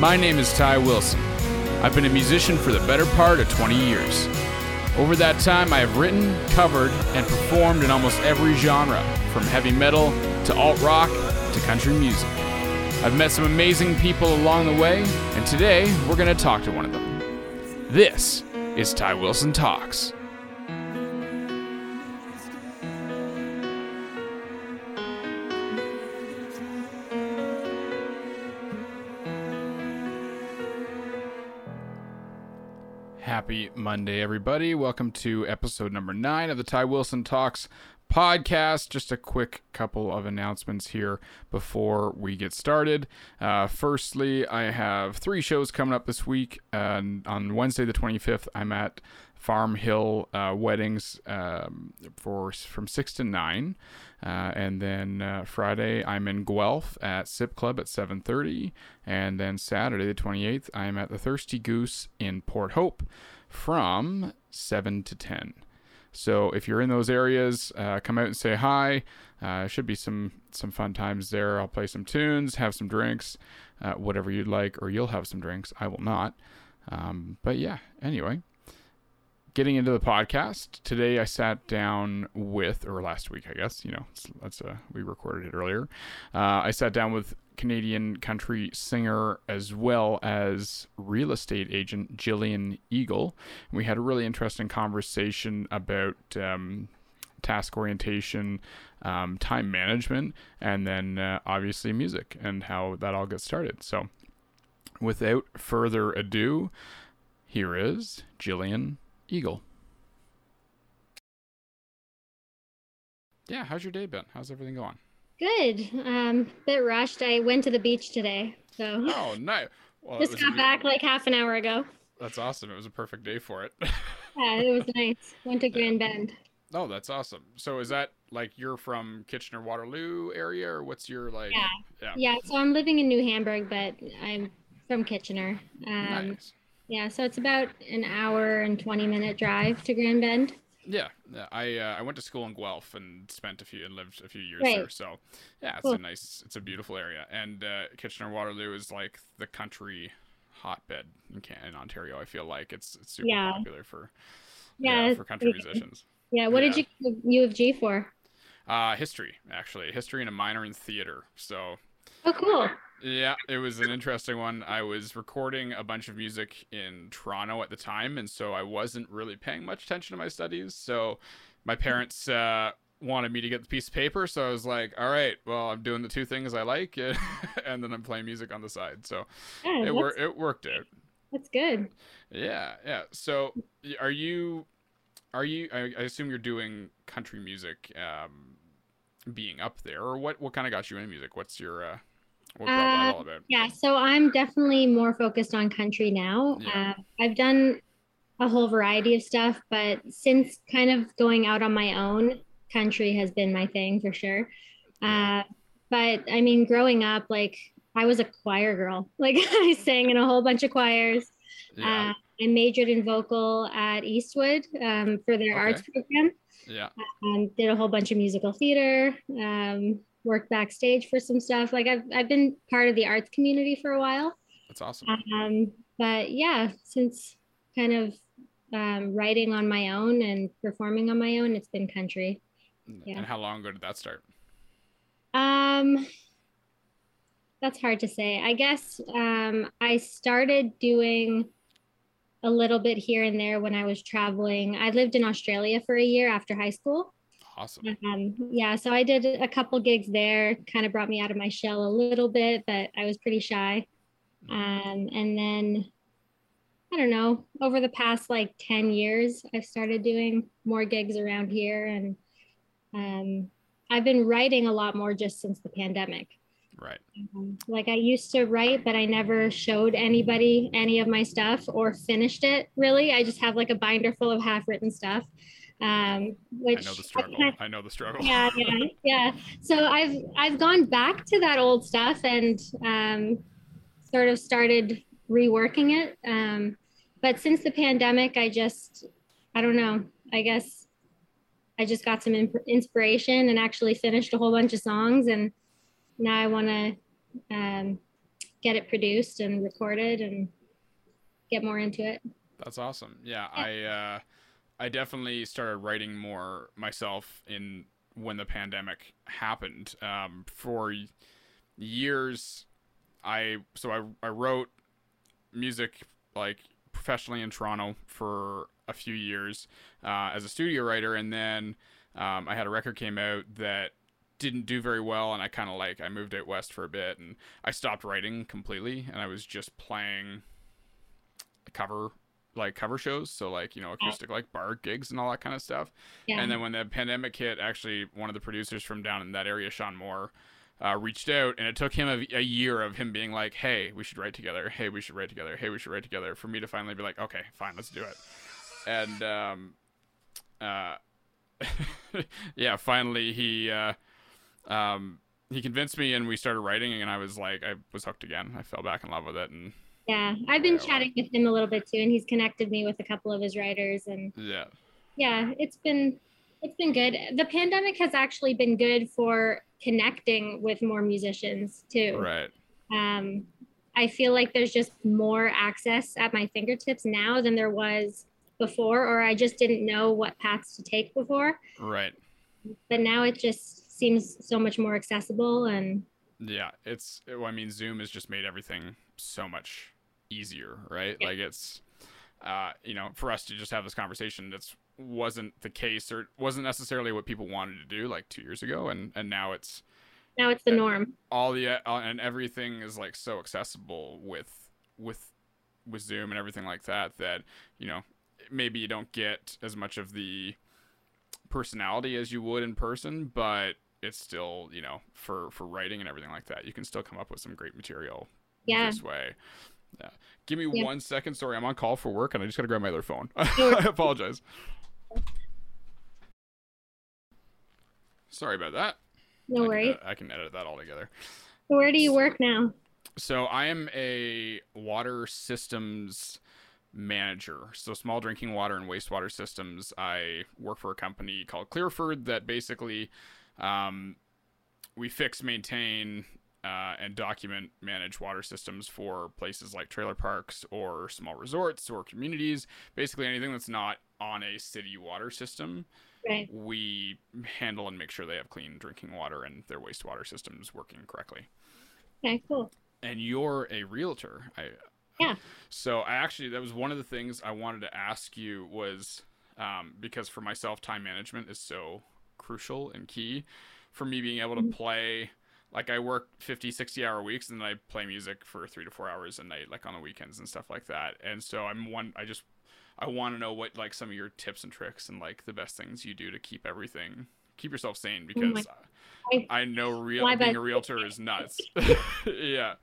My name is Ty Wilson. I've been a musician for the better part of 20 years. Over that time, I have written, covered, and performed in almost every genre, from heavy metal to alt rock to country music. I've met some amazing people along the way, and today we're going to talk to one of them. This is Ty Wilson Talks. Happy Monday, everybody. Welcome to episode number nine of the Ty Wilson Talks podcast. Just a quick couple of announcements here before we get started. Uh, firstly, I have three shows coming up this week. Uh, on Wednesday, the 25th, I'm at Farm Hill uh, Weddings um, for from 6 to 9. Uh, and then uh, Friday, I'm in Guelph at Sip Club at 7:30, and then Saturday, the 28th, I'm at the Thirsty Goose in Port Hope from 7 to 10. So if you're in those areas, uh, come out and say hi. Uh, should be some some fun times there. I'll play some tunes, have some drinks, uh, whatever you'd like, or you'll have some drinks. I will not. Um, but yeah, anyway, getting into the podcast today i sat down with or last week i guess you know that's uh, we recorded it earlier uh, i sat down with canadian country singer as well as real estate agent jillian eagle we had a really interesting conversation about um, task orientation um, time management and then uh, obviously music and how that all gets started so without further ado here is jillian Eagle. Yeah, how's your day been? How's everything going? Good. Um, bit rushed. I went to the beach today, so. Oh, nice. Well, Just got back like half an hour ago. That's awesome. It was a perfect day for it. yeah, it was nice. Went to Grand Bend. Oh, that's awesome. So is that like you're from Kitchener Waterloo area or what's your like Yeah. Yeah, yeah so I'm living in New Hamburg, but I'm from Kitchener. Um, nice. Yeah, so it's about an hour and 20 minute drive to Grand Bend. Yeah, I uh, I went to school in Guelph and spent a few and lived a few years right. there. So, yeah, it's cool. a nice, it's a beautiful area. And uh, Kitchener Waterloo is like the country hotbed in, in Ontario. I feel like it's, it's super yeah. popular for yeah, yeah for country musicians. Yeah, what did you U of G for? Uh, history actually, history and a minor in theater. So. Oh, cool. Yeah, it was an interesting one. I was recording a bunch of music in Toronto at the time, and so I wasn't really paying much attention to my studies. So my parents uh, wanted me to get the piece of paper, so I was like, "All right, well, I'm doing the two things I like, and then I'm playing music on the side." So yeah, it worked. It worked out. That's good. Yeah, yeah. So are you? Are you? I, I assume you're doing country music. Um, being up there, or what? What kind of got you into music? What's your uh, what brought that uh. Yeah, so I'm definitely more focused on country now. Yeah. Uh, I've done a whole variety of stuff, but since kind of going out on my own, country has been my thing for sure. Uh, but I mean, growing up, like I was a choir girl. Like I sang in a whole bunch of choirs. Yeah. Uh, I majored in vocal at Eastwood um, for their okay. arts program. Yeah. Um, did a whole bunch of musical theater. Um, work backstage for some stuff. Like I've I've been part of the arts community for a while. That's awesome. Um, but yeah, since kind of um, writing on my own and performing on my own, it's been country. Yeah. And how long ago did that start? Um, that's hard to say. I guess um, I started doing a little bit here and there when I was traveling. I lived in Australia for a year after high school. Awesome. Um, yeah, so I did a couple gigs there, kind of brought me out of my shell a little bit, but I was pretty shy. Mm-hmm. Um, and then I don't know, over the past like 10 years, I've started doing more gigs around here. And um, I've been writing a lot more just since the pandemic. Right. Um, like I used to write, but I never showed anybody any of my stuff or finished it really. I just have like a binder full of half written stuff um, which I know the struggle. I, I know the struggle. Yeah, yeah, yeah. So I've I've gone back to that old stuff and um, sort of started reworking it. Um, but since the pandemic, I just I don't know. I guess I just got some imp- inspiration and actually finished a whole bunch of songs, and now I want to um, get it produced and recorded and get more into it. That's awesome. Yeah, yeah. I uh, I definitely started writing more myself in when the pandemic happened. Um, for years, I so I I wrote music like professionally in Toronto for a few years uh, as a studio writer, and then um, I had a record came out that didn't do very well, and I kind of like I moved out west for a bit, and I stopped writing completely, and I was just playing cover like cover shows so like you know acoustic like bar gigs and all that kind of stuff. Yeah. and then when the pandemic hit actually one of the producers from down in that area sean moore uh, reached out and it took him a, a, year of him being like hey we should write together. Hey we should write together. Hey we should write together for me to finally be like okay fine let's do it. And um uh yeah finally he uh um he convinced me and we started writing and i was like i was hooked again. I fell back in love with it and yeah, I've been chatting with him a little bit too, and he's connected me with a couple of his writers, and yeah, yeah, it's been it's been good. The pandemic has actually been good for connecting with more musicians too. Right. Um, I feel like there's just more access at my fingertips now than there was before, or I just didn't know what paths to take before. Right. But now it just seems so much more accessible and. Yeah, it's. I mean, Zoom has just made everything so much easier, right? Yeah. Like it's, uh, you know, for us to just have this conversation, that's wasn't the case or wasn't necessarily what people wanted to do like two years ago, and and now it's now it's the norm. All the uh, and everything is like so accessible with with with Zoom and everything like that that you know maybe you don't get as much of the personality as you would in person, but it's still you know for for writing and everything like that you can still come up with some great material yeah. this way yeah. Give me yeah. one second. Sorry, I'm on call for work and I just got to grab my other phone. I apologize. Sorry about that. No I worries. Can, uh, I can edit that all together. Where do you work now? So I am a water systems manager. So small drinking water and wastewater systems. I work for a company called Clearford that basically um, we fix, maintain, uh, and document manage water systems for places like trailer parks or small resorts or communities. Basically, anything that's not on a city water system, right. we handle and make sure they have clean drinking water and their wastewater systems working correctly. Okay, cool. And you're a realtor. I, yeah. So I actually, that was one of the things I wanted to ask you was um, because for myself, time management is so crucial and key for me being able to mm-hmm. play like I work 50, 60 hour weeks and then I play music for three to four hours a night, like on the weekends and stuff like that. And so I'm one, I just, I want to know what like some of your tips and tricks and like the best things you do to keep everything, keep yourself sane oh because oh I, I, know real being a realtor is nuts. yeah.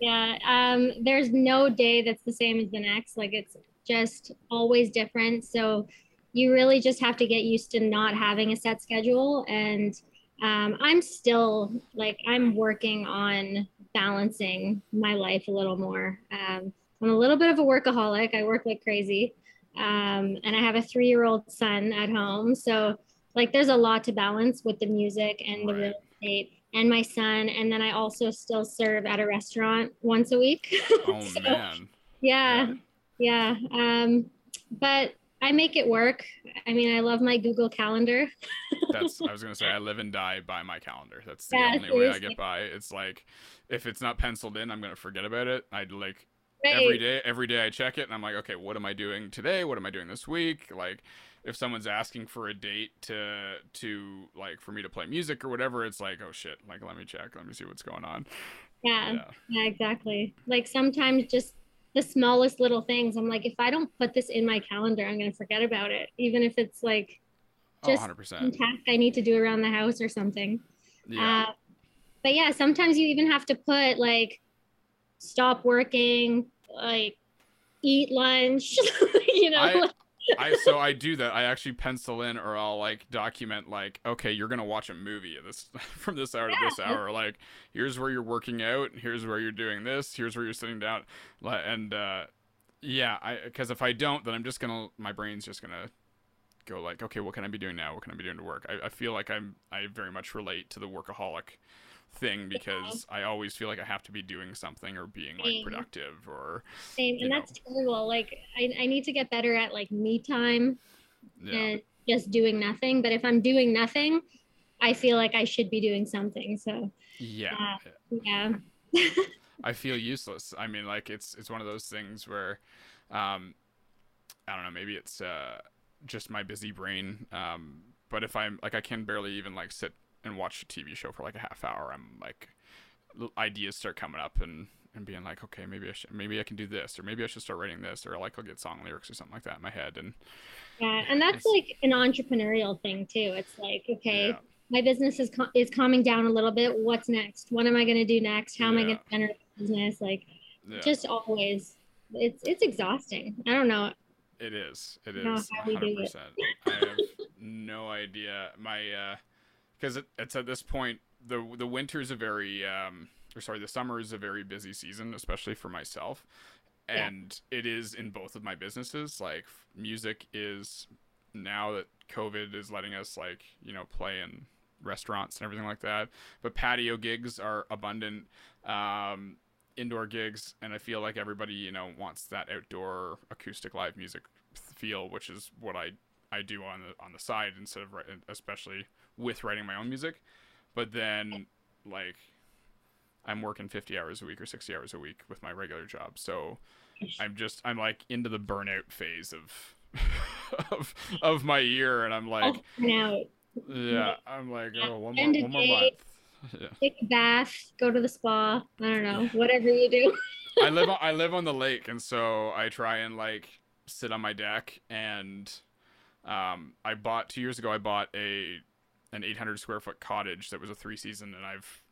Yeah. Um, there's no day that's the same as the next. Like it's just always different. So you really just have to get used to not having a set schedule and um, I'm still like I'm working on balancing my life a little more. Um, I'm a little bit of a workaholic. I work like crazy, um, and I have a three-year-old son at home. So like, there's a lot to balance with the music and the real estate and my son. And then I also still serve at a restaurant once a week. Oh so, man. Yeah, yeah. Um, but I make it work. I mean, I love my Google Calendar. That's I was gonna say I live and die by my calendar. That's the yeah, only way I get by. It's like if it's not penciled in, I'm gonna forget about it. I'd like right. every day. Every day I check it, and I'm like, okay, what am I doing today? What am I doing this week? Like, if someone's asking for a date to to like for me to play music or whatever, it's like, oh shit, like let me check, let me see what's going on. Yeah, yeah, yeah exactly. Like sometimes just the smallest little things. I'm like, if I don't put this in my calendar, I'm going to forget about it, even if it's like oh, just oh, 100%. task I need to do around the house or something. Yeah. Uh, but yeah, sometimes you even have to put like, stop working, like, eat lunch, you know. I, I so I do that. I actually pencil in or I'll like document like, okay, you're gonna watch a movie this from this hour yeah. to this hour. Like, here's where you're working out. Here's where you're doing this. Here's where you're sitting down. And uh, yeah, I because if I don't, then I'm just gonna my brain's just gonna go like, okay, what can I be doing now? What can I be doing to work? I, I feel like I'm I very much relate to the workaholic thing because I always feel like I have to be doing something or being like Same. productive or Same, and know. that's terrible. Like I, I need to get better at like me time yeah. and just doing nothing. But if I'm doing nothing, I feel like I should be doing something. So Yeah. uh, yeah, I feel useless. I mean, like it's it's one of those things where, um, I don't know. Maybe it's uh, just my busy brain. Um, but if I'm like, I can barely even like sit and watch a TV show for like a half hour. I'm like, ideas start coming up and and being like, okay, maybe I should, maybe I can do this, or maybe I should start writing this, or like I'll get song lyrics or something like that in my head. And yeah, and that's like an entrepreneurial thing too. It's like okay, yeah, my business is is calming down a little bit. What's next? What am I going to do next? How am I going to enter business? Like yeah, just always, it's it's exhausting. I don't know. it is. It is. do hundred percent. I have no idea. My uh, because it, it's at this point the the winter is a very um or sorry the summer is a very busy season especially for myself Yeah. and it is in both of my businesses like music is now that covid is letting us like you know play in restaurants and everything like that but patio gigs are abundant um indoor gigs and i feel like everybody you know wants that outdoor acoustic live music feel which is what i i do on the on the side instead of especially with writing my own music but then like i'm working 50 hours a week or 60 hours a week with my regular job so i'm just i'm like into the burnout phase of of of my year and i'm oh, like I'll find out. yeah i'm like oh one more, one more month yeah Take a bath, go to the spa. I don't know, whatever you do. I live on, I live on the lake, and so I try and like sit on my deck. And um, I bought two years ago. I bought a an 800 square foot cottage that was a three season, and I've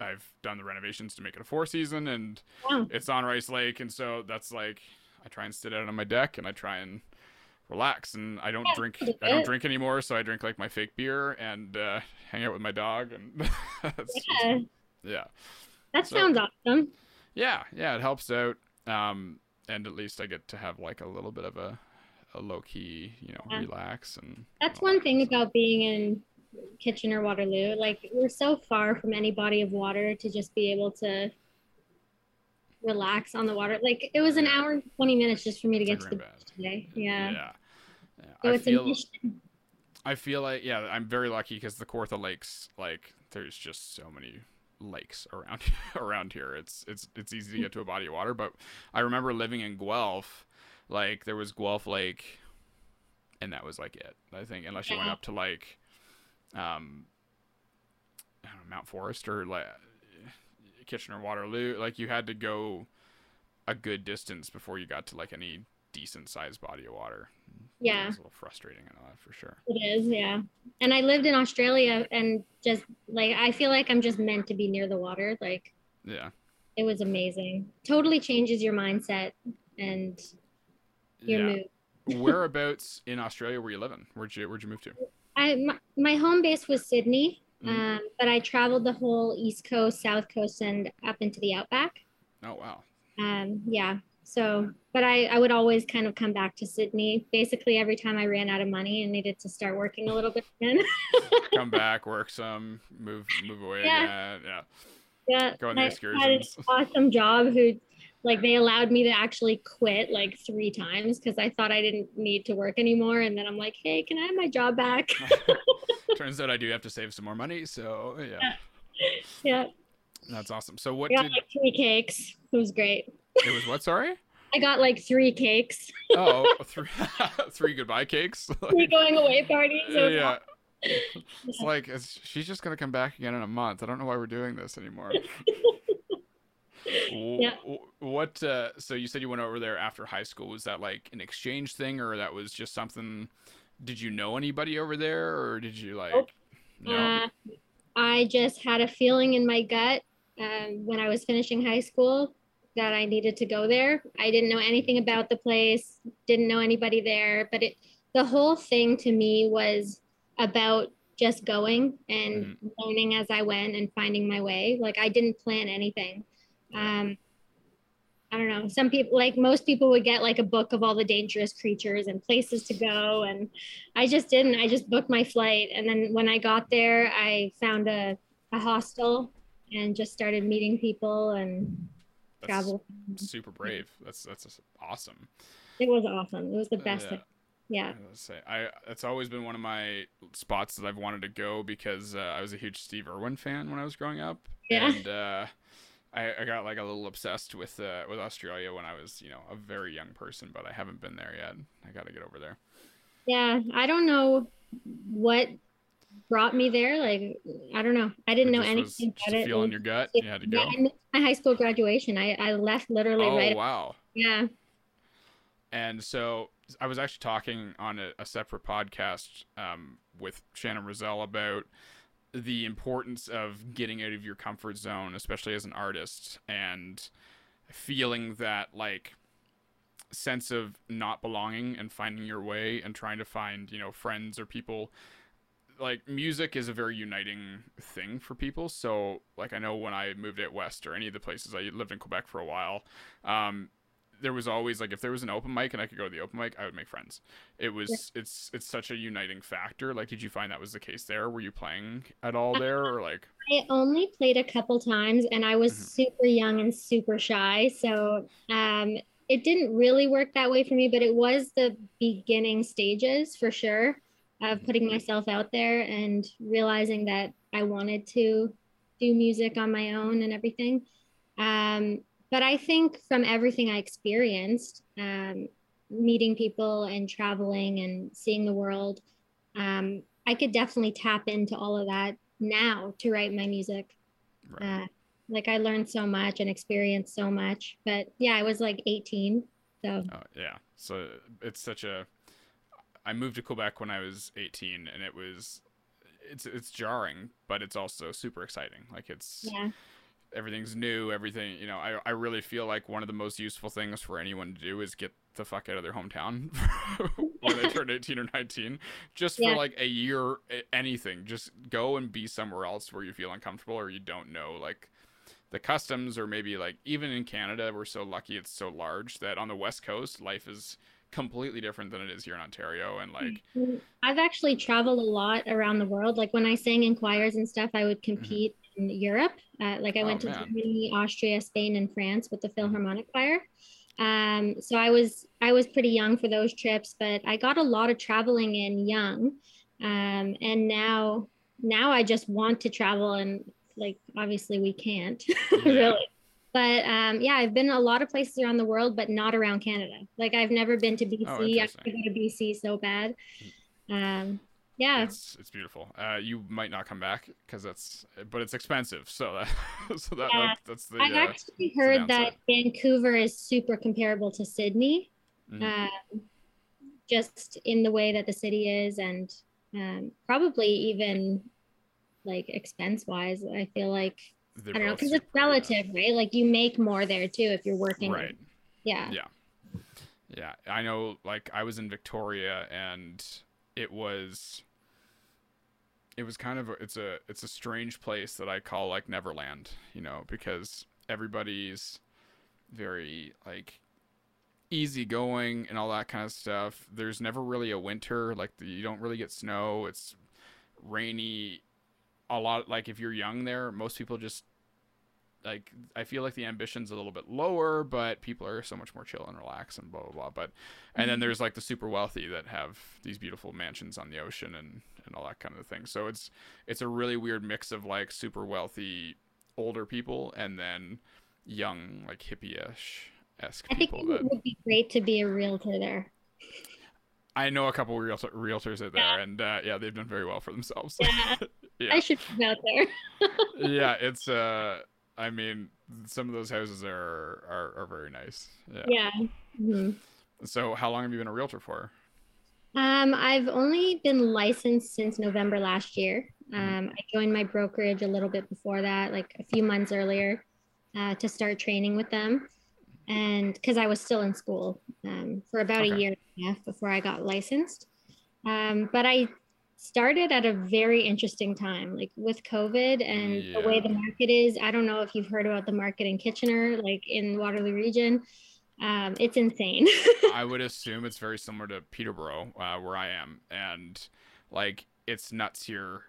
I've done the renovations to make it a four season, and Wow. it's on Rice Lake, and so that's like I try and sit out on my deck, and I try and relax and I don't Yeah, drink I don't drink anymore so I drink like my fake beer and uh, hang out with my dog and just- Yeah, yeah that So- sounds awesome. yeah yeah it helps out um and at least i get to have like a little bit of a, a low key you know Yeah. relax and That's one that thing stuff. about being in Kitchener Waterloo. Like we're so far from any body of water to just be able to relax on the water. Like it was an hour and 20 minutes just for me to It's get to the beach today. Yeah. yeah, yeah. So i it's feel i feel like yeah i'm very lucky because the Kawartha lakes like there's just so many lakes around around here it's it's it's easy to get to a body of water but i remember living in guelph like there was guelph lake and that was like it i think unless you went up to like um I don't know, mount forest or like kitchener waterloo like you had to go a good distance before you got to like any decent sized body of water Yeah. it's a little frustrating and all that for sure It is, yeah. And I lived in Australia and just like I feel like I'm just meant to be near the water. Like yeah it was amazing. Totally changes your mindset and your yeah mood. whereabouts in australia were you living where'd you where'd you move to I my, my home base was Sydney, Mhm. um, but I traveled the whole East Coast, South Coast, and up into the outback. oh wow Um, yeah. So, but I I would always kind of come back to Sydney basically every time I ran out of money and needed to start working a little bit again. come back work some move move away Yeah. again yeah yeah. Go on the I had an excursions. awesome job who like they allowed me to actually quit like three times because I thought I didn't need to work anymore. And then I'm like, hey, can I have my job back? turns out i do have to save some more money so yeah yeah. that's awesome so what I got did like three cakes. It was great. it was what sorry I got like three cakes, oh, oh three, three goodbye cakes three going away parties. Yeah it's like it's, she's just gonna come back again in a month i don't know why we're doing this anymore Yeah. what uh, so you said you went over there after high school was that like an exchange thing or that was just something did you know anybody over there or did you like Nope. no Uh, I just had a feeling in my gut um, when I was finishing high school that I needed to go there. I didn't know anything about the place, didn't know anybody there, but it the whole thing to me was about just going and learning as I went and finding my way. Like I didn't plan anything. Um, I don't know. Some people, like most people, would get like a book of all the dangerous creatures and places to go, and I just didn't. I just booked my flight, and then when I got there, I found a a hostel and just started meeting people and That's travel. super brave. That's that's awesome. It was awesome. It was the Uh, best. yeah. Yeah. Gonna say I it's always been one of my spots that I've wanted to go because uh, I was a huge Steve Irwin fan when I was growing up, Yeah. and uh, I, I got like a little obsessed with uh, with Australia when I was you know a very young person, but I haven't been there yet. I got to get over there. Yeah. I don't know what brought me there. Like, I don't know. I didn't It know anything about it. feel in your gut. You had to go. Yeah, my high school graduation. I, I left literally Oh right. wow! Yeah. And so I was actually talking on a, a separate podcast um, with Shannon Roselle about the importance of getting out of your comfort zone, especially as an artist, and feeling that like sense of not belonging and finding your way and trying to find you know friends or people. Like music is a very uniting thing for people. So like i know when i moved out west or any of the places i lived in quebec for a while um, there was always like if there was an open mic and I could go to the open mic, I would make friends. It was it's it's such a uniting factor. Like, did you find that was the case there? Were you playing at all there, or like? I only played a couple times and I was Mhm. super young and super shy. So um, it didn't really work that way for me, but it was the beginning stages for sure of putting myself out there and realizing that I wanted to do music on my own and everything. Um, but I think from everything I experienced, um, meeting people and traveling and seeing the world, um, I could definitely tap into all of that now to write my music. Right. Uh, like I learned so much and experienced so much. But yeah, I was like 18. So Oh, yeah. So it's such a. I moved to Quebec when I was 18, and it was, it's it's jarring, but it's also super exciting. Like it's yeah, everything's new, everything. You know, I I really feel like one of the most useful things for anyone to do is get the fuck out of their hometown when they turn 18 or 19, just for like a year, anything. Just go and be somewhere else where you feel uncomfortable or you don't know like the customs or maybe like even in Canada we're so lucky it's so large that on the west coast life is completely different than it is here in Ontario and like Mm, I've actually traveled a lot around the world. Like when I sang in choirs and stuff, I would compete in Europe. Uh, like I Oh, went to man. Germany, Austria, Spain, and France with the Philharmonic Choir. Um, so I was I was pretty young for those trips, but I got a lot of traveling in young. Um, and now now I just want to travel and like obviously we can't really. But um, yeah, I've been a lot of places around the world, but not around Canada. Like I've never been to BC. I want to go to BC so bad. Um, yeah, it's it's beautiful. Uh, you might not come back because that's but it's expensive. So that so that, Yeah. that that's the I've uh, actually heard that. Vancouver is super comparable to Sydney, Mhm. um, just in the way that the city is, and um, probably even like expense wise. I feel like They're I don't know because it's relative, right? Like you make more there too if you're working. Right. Yeah. Yeah. Yeah, I know. Like I was in Victoria, and it was, it was kind of a, it's a it's a strange place that I call like Neverland, you know, because everybody's very like easygoing and all that kind of stuff. There's never really a winter. Like the, you don't really get snow. It's rainy. A lot like if you're young there, most people just like I feel like the ambition's a little bit lower, but people are so much more chill and relaxed and blah blah blah. But and then there's like the super wealthy that have these beautiful mansions on the ocean and and all that kind of thing. So it's it's a really weird mix of like super wealthy older people and then young like hippie-ish esque I think people it would be great to be a realtor there. I know a couple of realtor, realtors are there and uh, yeah they've done very well for themselves. Yeah. Yeah. I should move out there. yeah, it's uh I mean some of those houses are are, are very nice. Yeah. yeah. Mhm. So how long have you been a realtor for? Um, I've only been licensed since November last year. Mm-hmm. Um, I joined my brokerage a little bit before that, like a few months earlier, uh, to start training with them. And because I was still in school um, for about a year and a half before I got licensed. Um, but I started at a very interesting time, like with COVID and the way the market is. I don't know if you've heard about the market in Kitchener, like in Waterloo region. Um, it's insane. I would assume it's very similar to Peterborough, uh, where I am, and like it's nuts here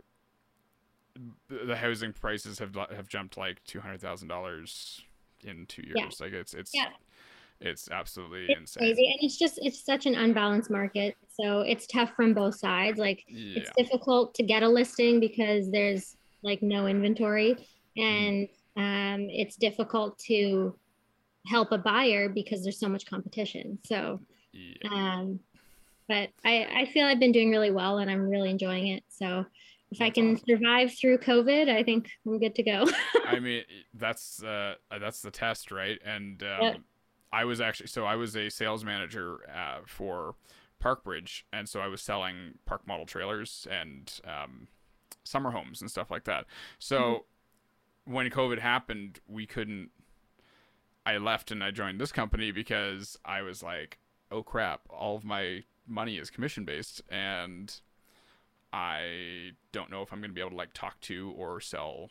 the housing prices have have jumped like two hundred thousand dollars in two years. Yeah. Like it's it's yeah. it's absolutely it's insane. Crazy. And it's just it's such an unbalanced market. So it's tough from both sides. Like yeah. it's difficult to get a listing because there's like no inventory. Mm-hmm. And um, it's difficult to help a buyer because there's so much competition. So yeah. um but I, I feel I've been doing really well and I'm really enjoying it. So if that's I can awesome. survive through COVID, I think I'm good to go. I mean, that's uh, that's the test, right? And um, yep. I was actually so I was a sales manager uh, for Parkbridge, and so I was selling park model trailers and um, summer homes and stuff like that. So mm-hmm. when COVID happened, we couldn't. I left and I joined this company because I was like, oh crap, all of my money is commission based, and I don't know if I'm going to be able to like talk to or sell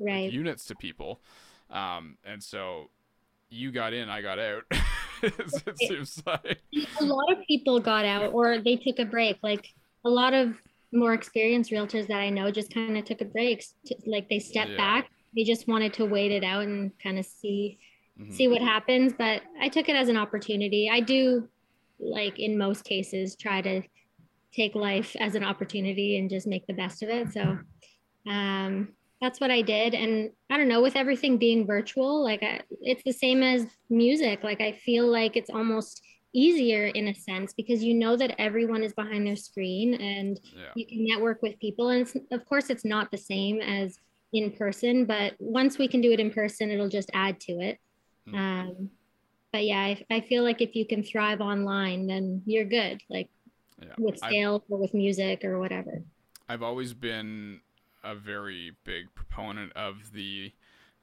right. like, units to people. Um, and so you got in, I got out. it seems like a lot of people got out or they took a break. Like a lot of more experienced realtors that I know just kind of took a break. Like they stepped yeah. back. They just wanted to wait it out and kind of see mm-hmm. see what happens. But I took it as an opportunity. I do like in most cases try to take life as an opportunity and just make the best of it. So um, that's what I did. And I don't know, with everything being virtual, like I, it's the same as music. Like I feel like it's almost easier in a sense because you know that everyone is behind their screen and yeah. you can network with people. And of course, it's not the same as in person, but once we can do it in person, it'll just add to it. Mm. Um, but yeah, I, I feel like if you can thrive online, then you're good. Like yeah. with sales or with music or whatever. I've always been a very big proponent of the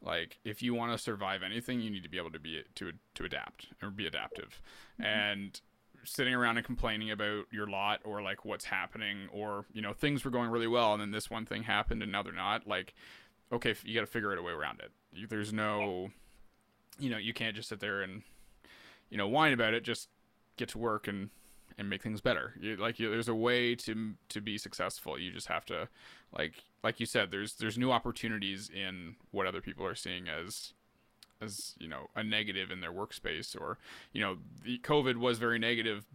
like if you want to survive anything you need to be able to be to to adapt or be adaptive. Mm-hmm. and sitting around and complaining about your lot or like what's happening or you know things were going really well and then this one thing happened and now they're not like okay you got to figure out a way around it. There's no you know you can't just sit there and you know whine about it just get to work and and make things better. You, like you, there's a way to to be successful. You just have to, like like you said, there's there's new opportunities in what other people are seeing as as you know a negative in their workspace or you know the covid was very negative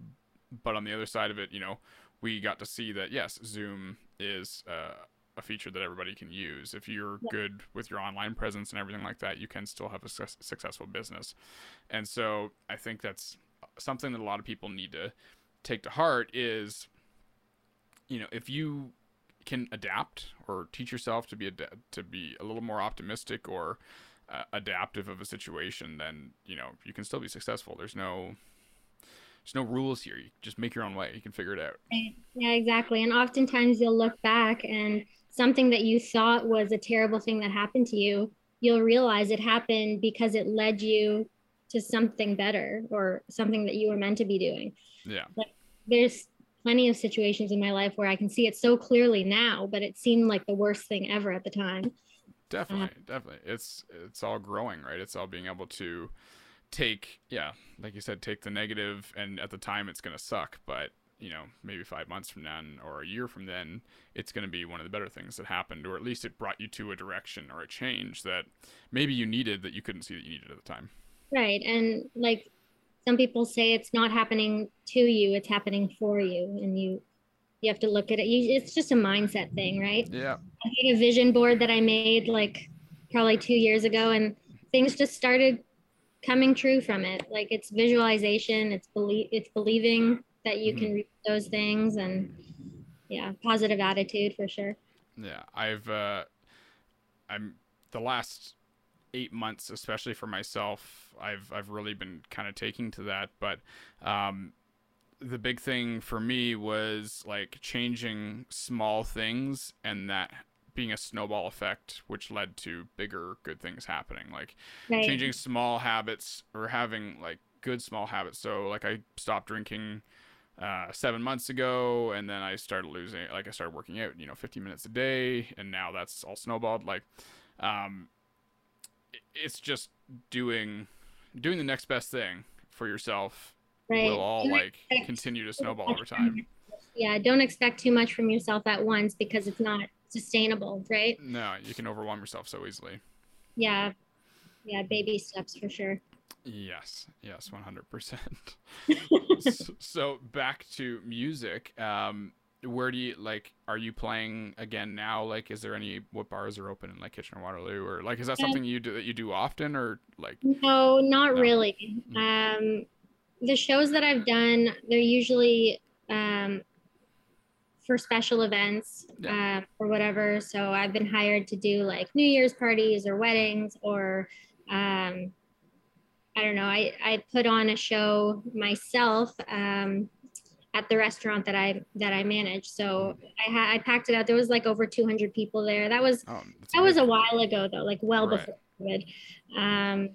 but on the other side of it you know we got to see that yes zoom is uh, a feature that everybody can use if you're yeah. good with your online presence and everything like that you can still have a su- successful business and so i think that's something that a lot of people need to take to heart is you know if you can adapt or teach yourself to be ad- to be a little more optimistic or uh, adaptive of a situation then you know you can still be successful. There's no there's no rules here. You just make your own way. You can figure it out. Yeah exactly. And oftentimes you'll look back and something that you thought was a terrible thing that happened to you you'll realize it happened because it led you to something better or something that you were meant to be doing yeah. Like, there's plenty of situations in my life where I can see it so clearly now, but it seemed like the worst thing ever at the time. Definitely, uh, definitely. It's it's all growing, right? It's all being able to take, yeah, like you said, take the negative, and at the time it's gonna suck, but you know, maybe five months from then or a year from then, it's going to be one of the better things that happened, or at least it brought you to a direction or a change that maybe you needed that you couldn't see that you needed at the time. Right. And like some people say it's not happening to you it's happening for you and you you have to look at it. You, it's just a mindset thing right? Yeah. I made a vision board that i made like probably two years ago and things just started coming true from it. Like it's visualization it's believe it's believing that you mm-hmm. can reach those things and yeah positive attitude for sure. Yeah i've uh i'm the last eight months, especially for myself, I've I've really been kind of taking to that. But um, the big thing for me was like changing small things and that being a snowball effect, which led to bigger good things happening. Like right. changing small habits or having like good small habits. So like I stopped drinking uh, seven months ago, and then I started losing. Like I started working out, you know, 50 minutes a day, and now that's all snowballed. Like, um, it's just doing doing the next best thing for yourself right. will all like continue to snowball over time. Yeah, don't expect too much from yourself at once because it's not sustainable, right? No, you can overwhelm yourself so easily. Yeah. Yeah, baby steps for sure. Yes, yes, 100%. so back to music. Um, where do you like are you playing again now like is there any what bars are open in like kitchener waterloo or like is that something you do that you do often or like no not no. really mm-hmm. um the shows that i've done they're usually um for special events yeah. um, or whatever so i've been hired to do like new year's parties or weddings or um i don't know i i put on a show myself um at the restaurant that I that I manage. So I had I packed it out. There was like over 200 people there. That was oh, that was a while ago though, like well right. before COVID. Um,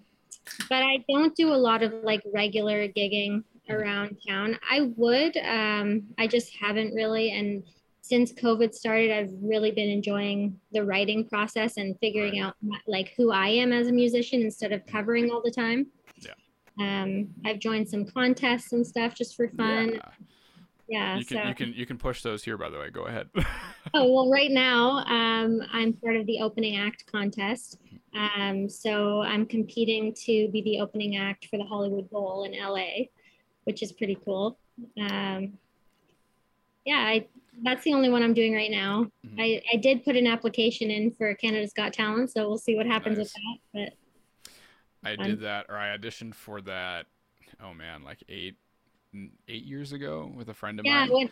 but I don't do a lot of like regular gigging around town. I would. Um, I just haven't really. And since COVID started, I've really been enjoying the writing process and figuring right. out like who I am as a musician instead of covering all the time. Yeah. Um, I've joined some contests and stuff just for fun. Yeah yeah you can so. you can you can push those here by the way go ahead oh well right now um, i'm part of the opening act contest um, so i'm competing to be the opening act for the hollywood bowl in la which is pretty cool um, yeah I, that's the only one i'm doing right now mm-hmm. I, I did put an application in for canada's got talent so we'll see what happens nice. with that but i did that or i auditioned for that oh man like eight eight years ago with a friend of yeah, mine. Yeah,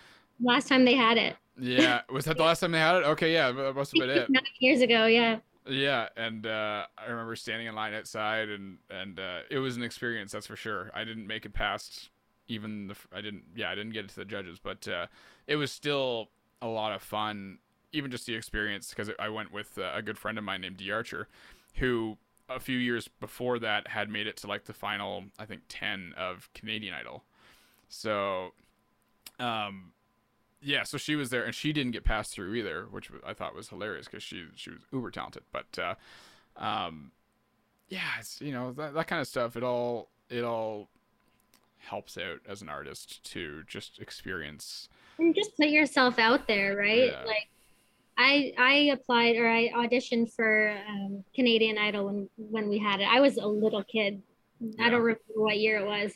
last time they had it. yeah, was that the last time they had it? Okay, yeah, that must have been it. Nine years ago, yeah. Yeah, and uh, I remember standing in line outside, and and uh, it was an experience, that's for sure. I didn't make it past even the I didn't yeah I didn't get it to the judges, but uh, it was still a lot of fun, even just the experience because I went with uh, a good friend of mine named D Archer, who a few years before that had made it to like the final I think ten of Canadian Idol. So, um, yeah, so she was there and she didn't get passed through either, which I thought was hilarious because she she was uber talented. But, uh, um, yeah, it's you know that that kind of stuff. It all it all helps out as an artist to just experience and just put yourself out there, right? Yeah. Like I I applied or I auditioned for um, Canadian Idol when when we had it. I was a little kid. Yeah. I don't remember what year it was.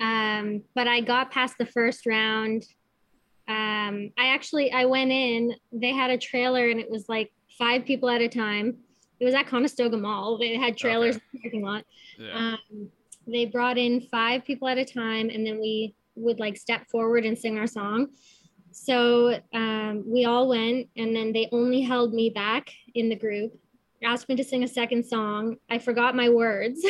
Um, but I got past the first round. Um, I actually I went in. They had a trailer, and it was like five people at a time. It was at Conestoga Mall. They had trailers okay. in the parking lot. Yeah. Um, they brought in five people at a time, and then we would like step forward and sing our song. So um, we all went, and then they only held me back in the group, asked me to sing a second song. I forgot my words.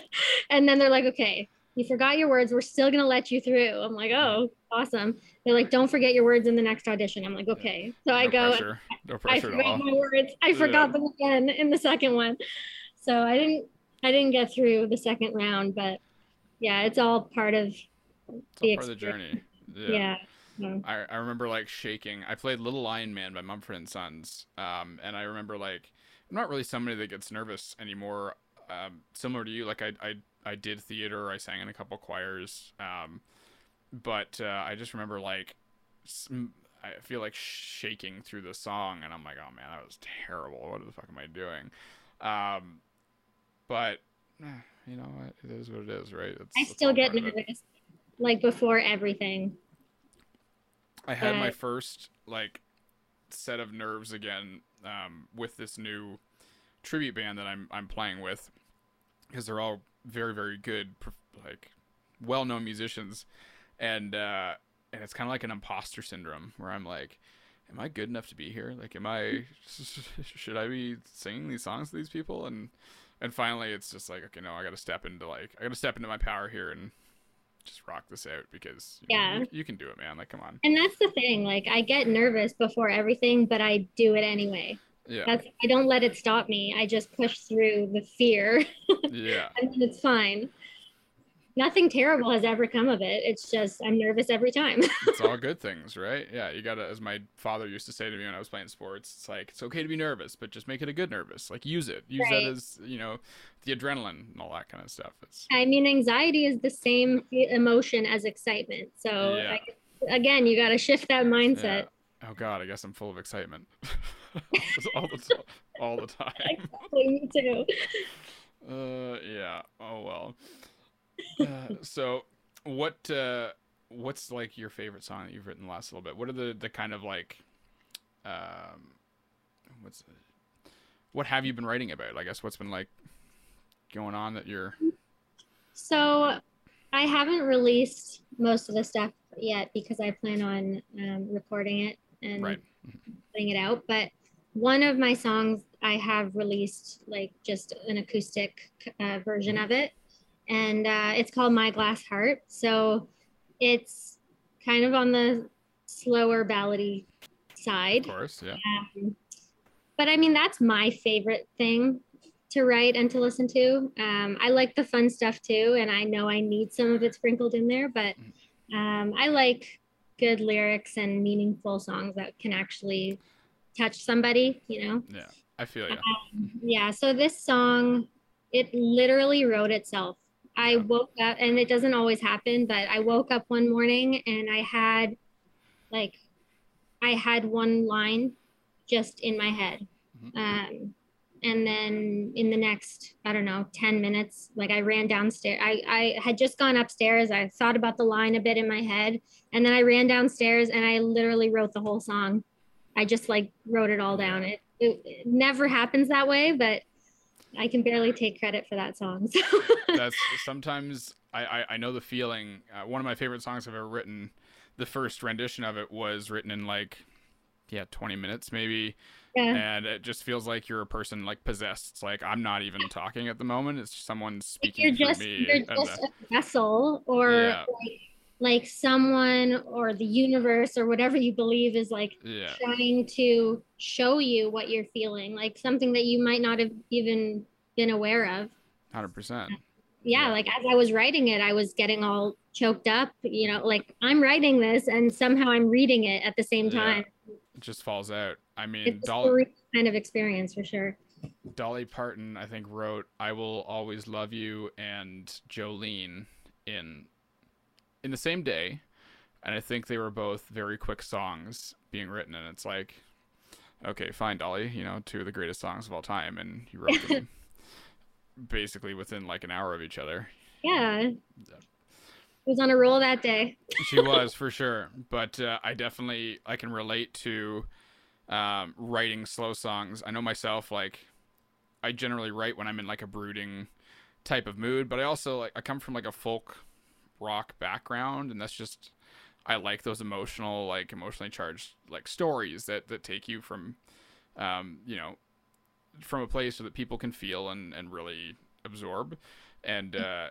and then they're like, okay, you forgot your words. We're still going to let you through. I'm like, oh, awesome. They're like, don't forget your words in the next audition. I'm like, okay. So no I go, pressure. No pressure I forgot my words. I forgot them again in the second one. So I didn't, I didn't get through the second round, but yeah, it's all part of the, part of the journey. Yeah. yeah. I, I remember like shaking. I played Little Lion Man by Mumford and Sons. Um, and I remember like, I'm not really somebody that gets nervous anymore. Um, similar to you, like I, I I did theater. I sang in a couple choirs. Um, but uh, I just remember like I feel like shaking through the song, and I'm like, oh man, that was terrible. What the fuck am I doing? Um, but eh, you know what? It is what it is, right? It's, I still get nervous, like before everything. I had but... my first like set of nerves again um, with this new tribute band that I'm I'm playing with because they're all very very good like well-known musicians. And uh and it's kind of like an imposter syndrome where i'm like am i good enough to be here? Like am i should i be singing these songs to these people? And and finally it's just like okay no i gotta step into like i gotta step into my power here and just rock this out because yeah. know, you, you, can do it man. Like come on. And that's the thing like i get nervous before everything but i do it anyway yeah. That's I don't let it stop me. I just push through the fear. yeah. and it's fine. Nothing terrible has ever come of it. It's just I'm nervous every time. it's all good things, right? Yeah, you gotta as my father used to say to me when I was playing sports, it's like it's okay to be nervous, but just make it a good nervous. Like use it. Use right. that as, you know, the adrenaline and all that kind of stuff. It's I mean, anxiety is the same emotion as excitement. So yeah. like, again, you gotta shift that mindset. Oh God, I guess I'm full of excitement all the t- all the time. Exactly, me too. Uh, yeah. Oh well. Uh, so, what uh, what's like your favorite song that you've written the last little bit? What are the the kind of like, um, what's what have you been writing about? I guess what's been like going on that you're. So, I haven't released most of the stuff yet because I plan on um, recording it and Right. putting it out. But one of my songs I have released like just an acoustic uh, version of it, and uh, it's called My Glass Heart. So it's kind of on the slower ballady side. Of course, yeah. Um, but I mean, that's my favorite thing to write and to listen to. Um, I like the fun stuff too, and I know I need some of it sprinkled in there, but um, I like good lyrics and meaningful songs that can actually touch somebody, you know? Yeah, I feel you. Yeah, so this song, it literally wrote itself. I Yeah. woke up, and it doesn't always happen, but I woke up one morning and I had like, I had one line just in my head. Mhm. Um, and then in the next, I don't know, 10 minutes, like I ran downstairs. I, I had just gone upstairs. I thought about the line a bit in my head. And then I ran downstairs and I literally wrote the whole song. I just like wrote it all down. It, it, it never happens that way, but I can barely take credit for that song. So. That's sometimes I, I I know the feeling. Uh, one of my favorite songs I've ever written. The first rendition of it was written in like, yeah, 20 minutes maybe. yeah. and it just feels like you're a person like possessed. It's like I'm not even talking at the moment. It's someone Like speaking you're just me. you're just a vessel or Yeah. like, like someone or the universe or whatever you believe is like yeah, trying to show you what you're feeling like something that you might not have even been aware of hundred percent. yeah, Yeah. like as i was writing it i was getting all choked up you know like i'm writing this and somehow i'm reading it at the same time just falls out. I mean, it's a Dolly, kind of experience for sure Dolly Parton, I think, wrote "I Will Always Love You" and Jolene in in the same day, and I think they were both very quick songs being written. And it's like, okay, fine, Dolly, you know, two of the greatest songs of all time, and you wrote them basically within like an hour of each other. yeah was on a roll that day. She was for sure. But uh, i definitely i can relate to um, writing slow songs. I know myself like i generally write when i'm in like a brooding type of mood but i also like i come from like a folk rock background and that's just i like those emotional like emotionally charged like stories that that take you from um, you know from a place so that people can feel and and really absorb. And uh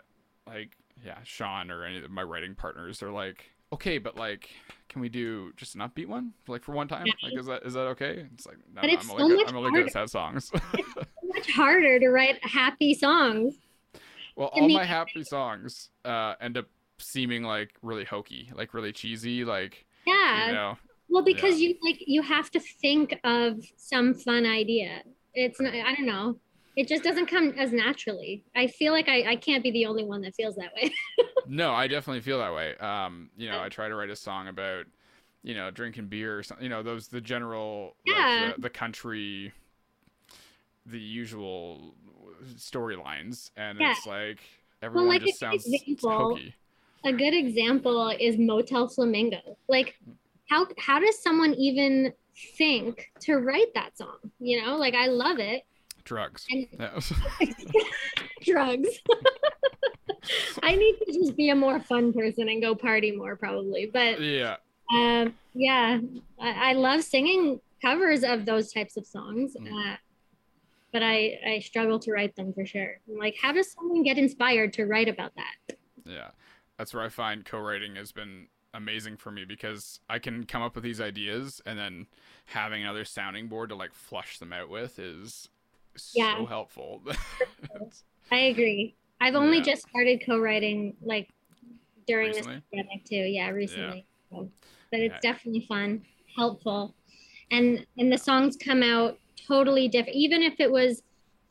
like yeah sean or any of my writing partners they're like okay but like can we do just an upbeat one like for one time? Like is that is that okay? It's like no, But it's i'm so only good, i'm only good at sad songs. Much harder to write happy songs well all my happy songs uh end up seeming like really hokey like really cheesy like yeah. you know well because yeah. you like you have to think of some fun idea. It's not i don't know it just doesn't come as naturally. I feel like i, I can't be the only one that feels that way. No i definitely feel that way. Um you know i try to write a song about you know drinking beer or something you know those the general Yeah. like the, the country the usual storylines. And Yeah. it's like everyone like, just sounds example- hokey. a good example is motel flamingo. Like how how does someone even think to write that song? You know like i love it drugs And- Yeah. drugs i need to just be a more fun person and go party more probably but yeah Um, yeah, I, I love singing covers of those types of songs, Mm. uh, but I I struggle to write them for sure. I'm like, how does someone get inspired to write about that? Yeah. That's where I find co-writing has been amazing for me because I can come up with these ideas and then having another sounding board to like flush them out with is so Yeah. helpful. I agree. I've only Yeah. just started co-writing like during Recently? this pandemic too. Yeah, recently. So- but it's Yeah. definitely fun, helpful, and and the songs come out totally different. Even if it was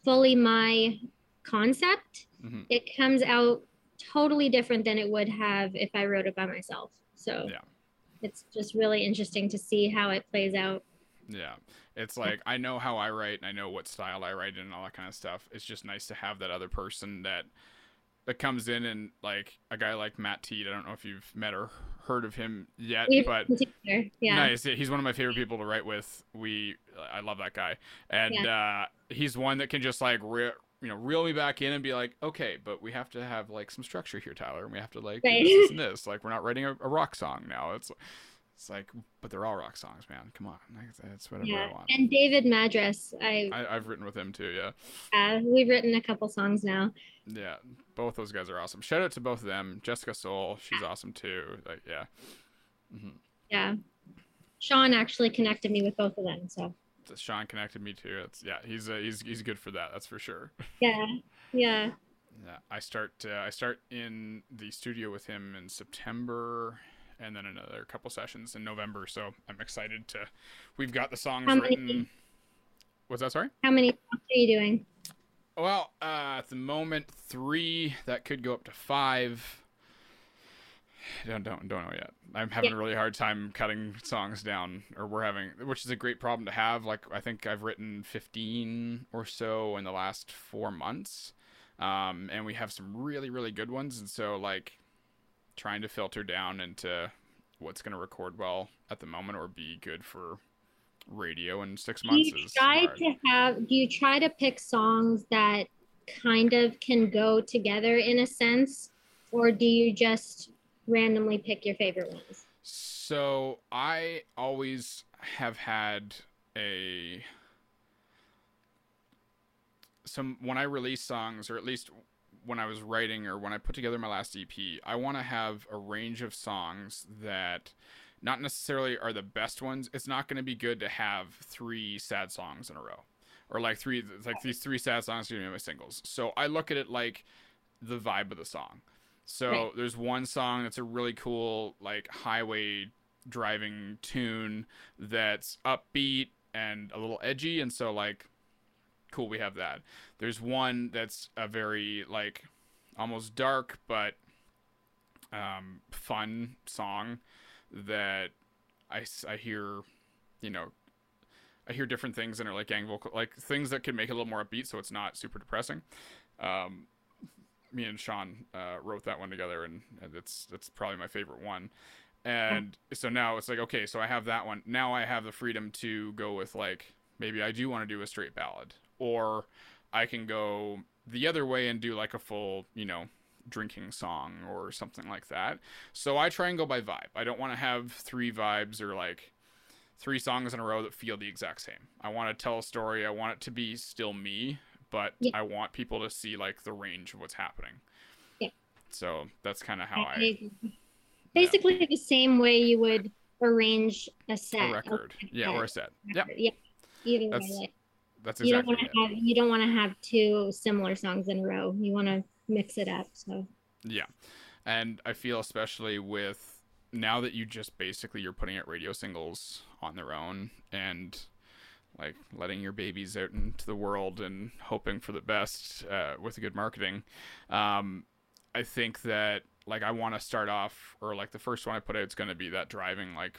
fully my concept, Mhm. it comes out totally different than it would have if I wrote it by myself. So Yeah. it's just really interesting to see how it plays out. Yeah. It's like I know how I write and I know what style I write in and all that kind of stuff. It's just nice to have that other person that that comes in and like a guy like Matt Teed. I don't know if you've met or heard of him yet, We've but yeah. nice. He's one of my favorite people to write with. We I love that guy, and uh, he's one that can just like re- you know reel me back in and be like, okay, but we have to have like some structure here, Tyler, and we have to like Right. this, this and this. Like we're not writing a, a rock song now. It's it's like, but they're all rock songs, man. Come on, that's whatever I Yeah, want. and David Madras, I, I, I've written with him too. Yeah. uh, we've written a couple songs now. Yeah, both those guys are awesome. Shout out to both of them. Jessica Soul, she's awesome too. Like, yeah, Yeah, Sean actually connected me with both of them. So Sean connected me too. It's yeah, he's uh, he's he's good for that. That's for sure. yeah, yeah, Yeah, I start uh, I start in the studio with him in September, and then another couple sessions in November. So I'm excited to. We've got the songs How many- written. What's that? Sorry. how many songs are you doing? Well, uh, at the moment, three. That could go up to five. Don't don't don't know yet. I'm having a really hard time cutting songs down, or we're having, which is a great problem to have. Like I think I've written 15 or so in the last four months, um, and we have some really really good ones. And so like, trying to filter down into what's going to record well at the moment or be good for radio in six Do months you try hard. to have? Do you try to pick songs that kind of can go together in a sense, or do you just randomly pick your favorite ones? So I always have had a some when I release songs, or at least when I was writing or when I put together my last EP, I want to have a range of songs that not necessarily are the best ones. It's not going to be good to have three sad songs in a row, or like three like these three sad songs are going to be my singles. So I look at it like the vibe of the song. So Right. there's one song that's a really cool like highway driving tune that's upbeat and a little edgy and so like cool we have that. There's one that's a very like almost dark but um fun song that I, I hear you know I hear different things and are like gang vocal like things that could make it a little more upbeat so it's not super depressing. Um me and Sean uh, wrote that one together, and, and it's probably my favorite one. And so now it's like, okay, so I have that one. Now I have the freedom to go with like maybe I do want to do a straight ballad, or I can go the other way and do like a full, you know, drinking song or something like that. So I try and go by vibe. I don't want to have three vibes or like three songs in a row that feel the exact same. I want to tell a story. I want it to be still me, but Yeah. I want people to see like the range of what's happening. Yeah. So that's kind of how I, agree. Basically, the same way you would arrange a set. a record, yeah, or a set. Yeah. Yeah. Either way, That's that's you don't want to have you don't want to have two similar songs in a row. You want to mix it up. So Yeah. And I feel especially with now that you just basically you're putting out radio singles on their own and like letting your babies out into the world and hoping for the best uh, with good marketing. Um, I think that like I want to start off or like the first one I put out is going to be that driving like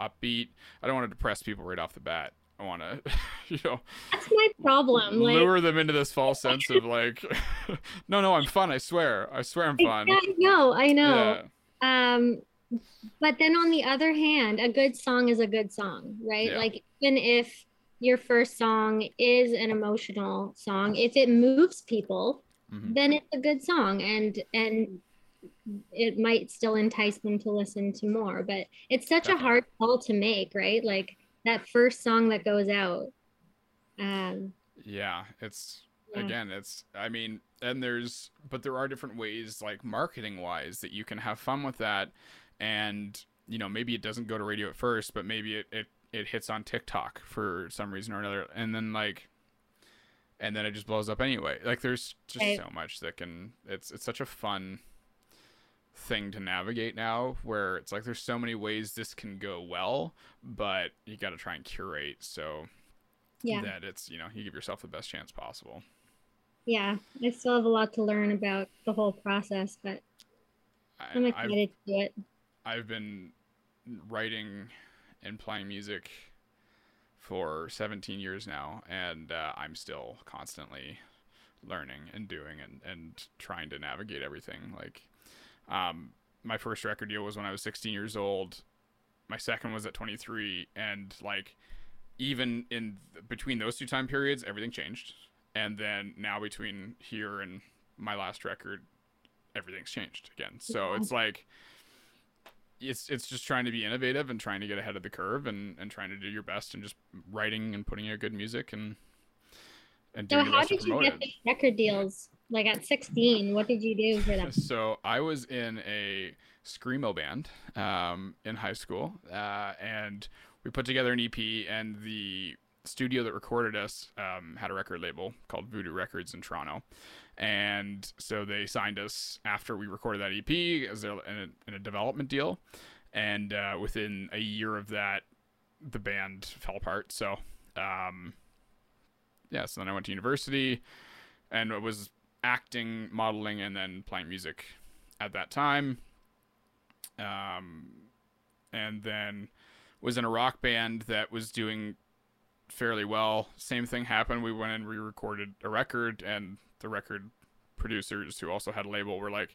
upbeat. I don't want to depress people right off the bat. I want to, you know, that's my problem. Like, lure them into this false sense of like, no, no, I'm fun. I swear. I swear I'm fun. I know, I know. Yeah. Um, but then on the other hand, a good song is a good song, right? Yeah. Like even if your first song is an emotional song, if it moves people, Mhm. then it's a good song, and and it might still entice them to listen to more. But it's such Definitely. a hard call to make, right? Like that first song that goes out. Um, Yeah, it's Yeah. again, it's I mean, and there's but there are different ways like marketing wise that you can have fun with that and you know, maybe it doesn't go to radio at first, but maybe it it, it hits on TikTok for some reason or another and then like and then it just blows up anyway. Like there's just Right. so much that can it's it's such a fun thing to navigate now where it's like there's so many ways this can go well, but you got to try and curate so yeah, that it's you know you give yourself the best chance possible yeah. I still have a lot to learn about the whole process, but I'm I, excited I've, to do it. I've been writing and playing music for 17 years now, and uh, I'm still constantly learning and doing and, and trying to navigate everything. Like, um, my first record deal was when I was 16 years old. My second was at 23, and like, even in between those two time periods, everything changed. And then now between here and my last record, everything's changed again. So yeah. it's like it's it's just trying to be innovative and trying to get ahead of the curve and, and trying to do your best and just writing and putting out good music and and so how did you get the record deals like at 16 what did you do for them? So i was in a screamo band um, in high school uh, and we put together an ep and the studio that recorded us um, had a record label called voodoo records in toronto. And so they signed us after we recorded that ep as a, in, a, in a development deal. And uh, within a year of that the band fell apart. So um, yeah, so then I went to university and it was acting, modeling, and then playing music at that time. Um, and then was in a rock band that was doing fairly well. Same thing happened. We went and re-recorded a record, and the record producers who also had a label were like,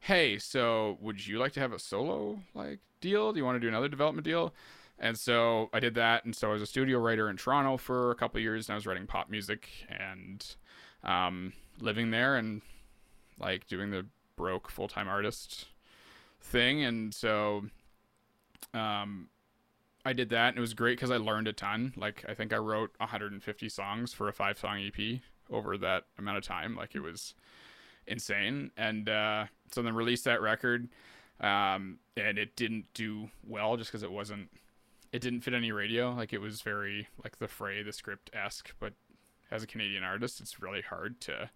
"Hey, so would you like to have a solo like deal? Do you want to do another development deal?" And so I did that, and so I was a studio writer in Toronto for a couple years, and I was writing pop music and um, living there and like doing the broke full time artist thing. And so um, I did that, and it was great because I learned a ton. Like I think I wrote 150 songs for a five song EP over that amount of time. Like it was insane. And uh, so then released that record, um, and it didn't do well just because it wasn't it didn't fit any radio. Like it was very like the fray, the script esque, but as a Canadian artist, it's really hard to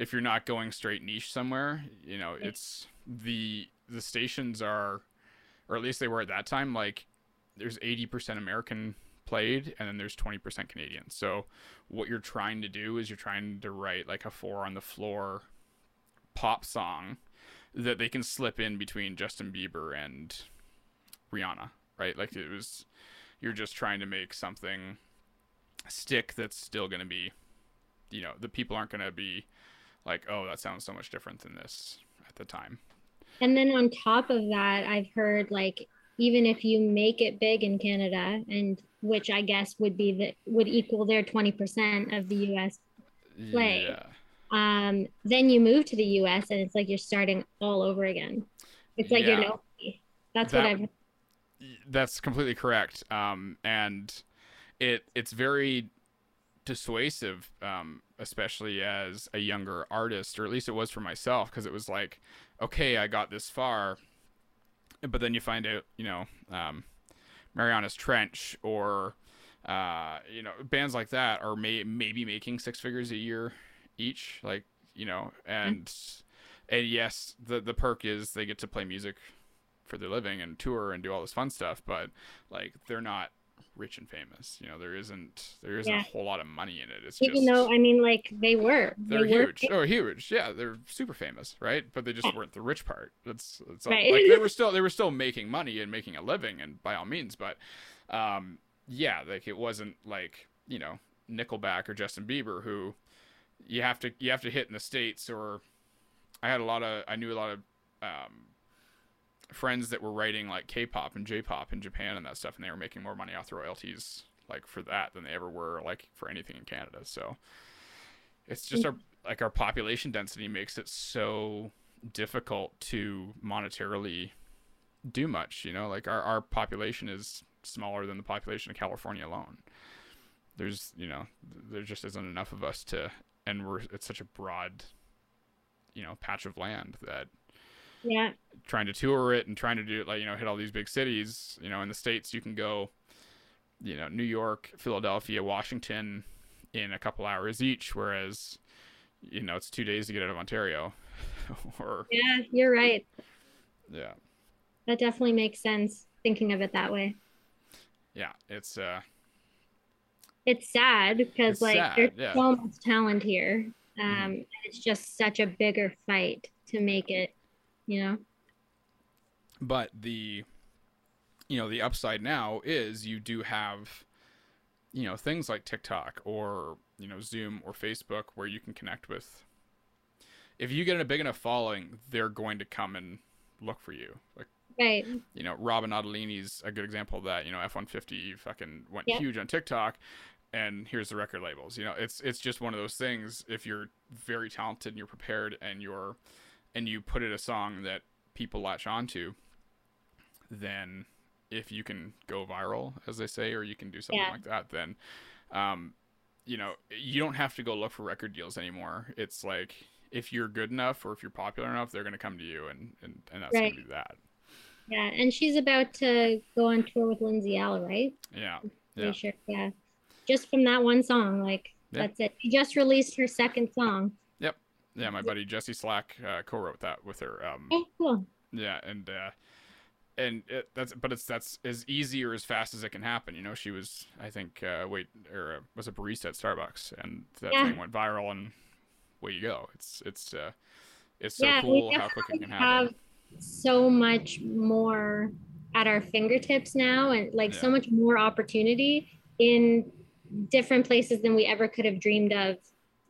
if you're not going straight niche somewhere. You know, it's the the stations are, or at least they were at that time. Like there's 80% American played, and then there's 20% Canadian. So what you're trying to do is you're trying to write like a four on the floor pop song that they can slip in between Justin Bieber and Rihanna right? Like it was, you're just trying to make something stick that's still going to be, you know, the people aren't going to be like, oh, that sounds so much different than this at the time. And then on top of that, I've heard like even if you make it big in Canada, and which I guess would be that would equal their 20% of the US play. Yeah. Um, then you move to the US and it's like you're starting all over again. It's like yeah. you're no. That's that, what I've that's completely correct. Um, and it it's very dissuasive, um, especially as a younger artist, or at least it was for myself, because it was like, okay, I got this far, but then you find out, you know, um, Marianas Trench or uh, you know, bands like that are may- maybe making six figures a year each, like you know, and mm-hmm. and yes, the the perk is they get to play music for their living and tour and do all this fun stuff, but like they're not rich and famous. You know, there isn't there isn't yeah. a whole lot of money in it. It's even just, though I mean, like they were, they're they huge. Were. Oh, huge. Yeah, they're super famous, right? But they just weren't the rich part. That's that's. Right. Like they were still they were still making money and making a living, and by all means, but um, yeah, like it wasn't like you know Nickelback or Justin Bieber who you have to you have to hit in the states or I had a lot of I knew a lot of um, friends that were writing like K-pop and J-pop in Japan and that stuff, and they were making more money off the royalties like for that than they ever were like for anything in Canada. So it's just our like our population density makes it so difficult to monetarily do much. You know, like our our population is smaller than the population of California alone. There's you know there just isn't enough of us to, and we're it's such a broad you know patch of land that yeah. trying to tour it and trying to do it like you know hit all these big cities you know in the states you can go you know new york philadelphia washington in a couple hours each whereas you know it's two days to get out of ontario. Or yeah you're right. Yeah. That definitely makes sense thinking of it that way. Yeah it's uh it's sad because it's like sad, there's yeah. so much talent here. Um mm-hmm. it's just such a bigger fight to make it you know but the you know, the upside now is you do have, you know, things like TikTok or, you know, Zoom or Facebook where you can connect with. If you get a big enough following, they're going to come and look for you. Like, right. You know, Robyn Ottolini's a good example of that. You know, F-150 fucking went yep. huge on TikTok and here's the record labels. You know, it's it's just one of those things. If you're very talented and you're prepared and you're and you put it a song that people latch onto, then if you can go viral, as they say, or you can do something yeah. like that, then, um, you know, you don't have to go look for record deals anymore. It's like if you're good enough or if you're popular enough, they're going to come to you, and and, and that's right. going to be that. Yeah, and she's about to go on tour with Lindsay Ell, right? Yeah. Yeah. Sure. Yeah. Just from that one song, like yeah. that's it. She just released her second song. Yeah, my buddy Jesse Slack uh, co-wrote that with her. Um. Yeah, and uh, and it, that's but it's that's as easy or as fast as it can happen. You know, she was I think uh, wait or uh, was a barista at Starbucks, and that yeah. thing went viral, and way you go. It's it's uh, it's so yeah, cool how quick it can happen. We have so much more at our fingertips now, and like yeah. so much more opportunity in different places than we ever could have dreamed of,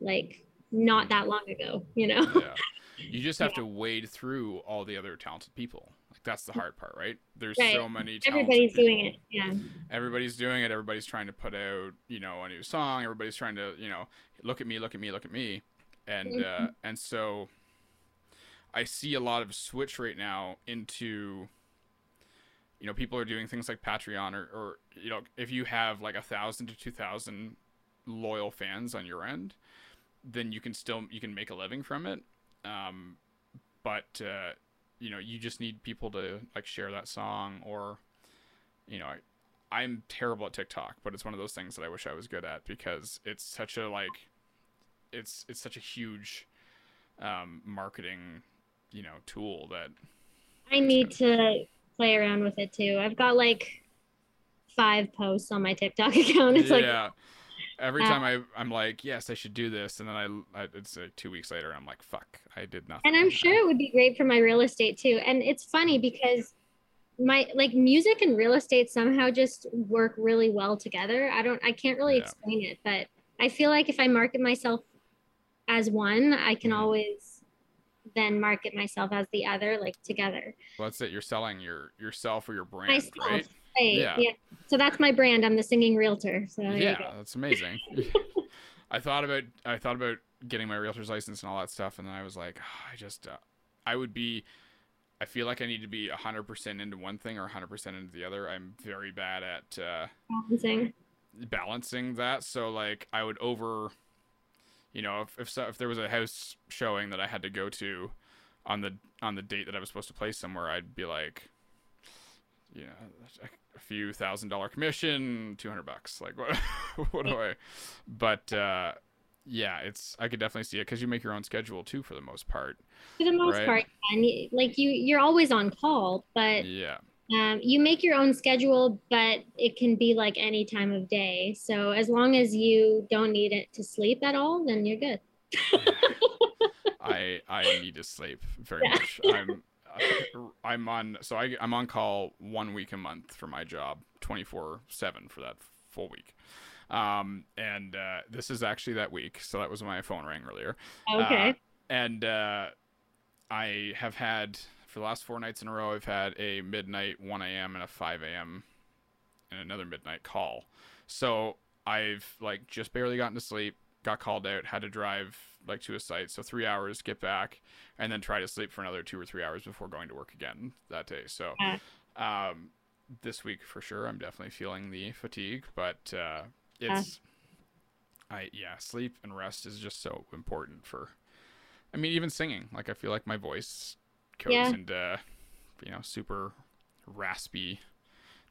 like not that long ago. You know. Yeah. You just have yeah. to wade through all the other talented people like that's the hard part, right? There's right. so many. Everybody's people. doing it. Yeah. Everybody's doing it. Everybody's trying to put out, you know, a new song. Everybody's trying to, you know, look at me, look at me, look at me, and mm-hmm. uh, and so I see a lot of switch right now into you know people are doing things like patreon or, or you know if you have like a thousand to two thousand loyal fans on your end then you can still you can make a living from it. Um, but uh, you know you just need people to like share that song or you know I, i'm terrible at tiktok but it's one of those things that i wish i was good at because it's such a like it's it's such a huge um, marketing you know tool that i need to play around with it too. I've got like five posts on my tiktok account. It's yeah. like every uh, time I I'm like, yes, I should do this, and then I, I it's like two weeks later, I'm like, fuck, I did nothing. And I'm sure it would be great for my real estate too. And it's funny because my like music and real estate somehow just work really well together. I don't, I can't really yeah. explain it, but I feel like if I market myself as one, I can mm-hmm. always then market myself as the other, like together. Well, that's it. You're selling your yourself or your brand, myself. right? Yeah. yeah. So that's my brand. I'm the singing realtor. So yeah, that's amazing. I thought about I thought about getting my realtor's license and all that stuff, and then I was like, oh, I just uh, I would be. I feel like I need to be 100% into one thing or 100% into the other. I'm very bad at uh, balancing balancing that. So like I would over, you know, if if, so, if there was a house showing that I had to go to on the on the date that I was supposed to play somewhere, I'd be like, yeah, a few thousand dollar commission, 200 bucks. Like what, what do I, but, uh, yeah, it's, I could definitely see it cause you make your own schedule too, for the most part. For the most right? part. And like you, you're always on call, but yeah, um, you make your own schedule, but it can be like any time of day. So as long as you don't need it to sleep at all, then you're good. I I need to sleep very yeah. much. I'm I'm on so I I'm on call one week a month for my job, 24 seven for that full week. Um, and uh, this is actually that week, so that was my phone rang earlier. Okay. Uh, and uh, I have had for the last four nights in a row, I've had a midnight 1 a.m. and a 5 a.m. and another midnight call. So I've like just barely gotten to sleep, got called out, had to drive like to a site, so three hours, get back, and then try to sleep for another two or three hours before going to work again that day. So, um, this week for sure, I'm definitely feeling the fatigue, but uh, it's, I yeah, sleep and rest is just so important for. I mean, even singing, like I feel like my voice goes yeah. into, you know, super raspy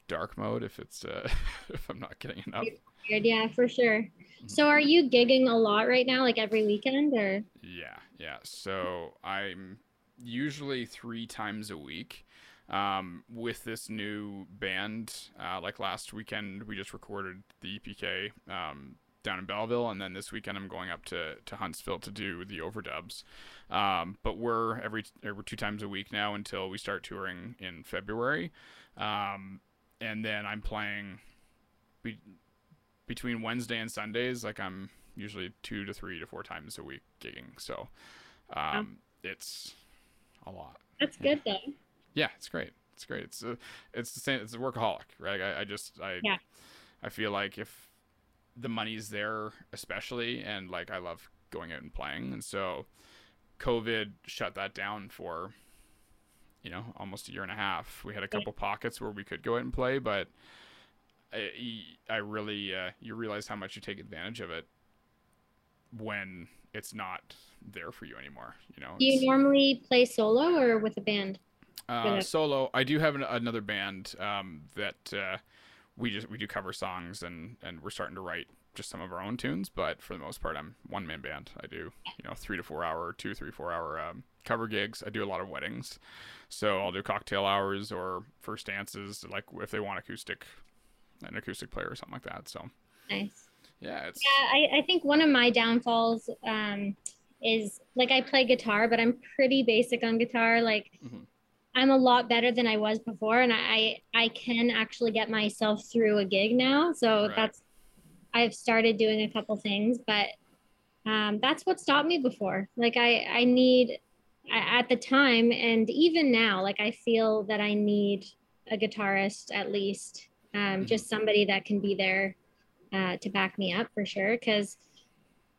dark mode if it's uh, if I'm not getting enough. Yeah, for sure. So are you gigging a lot right now, like every weekend or? Yeah, yeah. So I'm usually three times a week. Um, with this new band, uh, like last weekend, we just recorded the EPK um, down in Belleville, and then this weekend I'm going up to, to Huntsville to do the overdubs. Um, but we're every every two times a week now until we start touring in February. Um, and then I'm playing between Wednesday and Sundays. Like I'm usually two to three to four times a week gigging. So um, it's a lot. That's Yeah. good though. Yeah, it's great. It's great. It's a, it's the same. It's a workaholic, right? I, I just I Yeah. I feel like if the money's there, especially, and like I love going out and playing, and so COVID shut that down for you know almost a year and a half. We had a couple pockets where we could go out and play, but I, I really uh, you realize how much you take advantage of it when it's not there for you anymore. You know, Do you normally play solo or with a band? uh, solo. I do have an, another band um, that uh, we just we do cover songs and and we're starting to write just some of our own tunes. But for the most part, I'm one man band. I do you know three to four hour, two three four hour um, cover gigs. I do a lot of weddings, so I'll do cocktail hours or first dances. Like if they want acoustic, an acoustic player or something like that. So Nice. yeah, it's Yeah, I, I think one of my downfalls um, is like I play guitar, but I'm pretty basic on guitar. Like Mhm. I'm a lot better than I was before, and I I can actually get myself through a gig now. So Right. that's I've started doing a couple things, but um, that's what stopped me before. Like I I need I- at the time and even now, like I feel that I need a guitarist at least, um, Mhm. just somebody that can be there uh, to back me up for sure. Because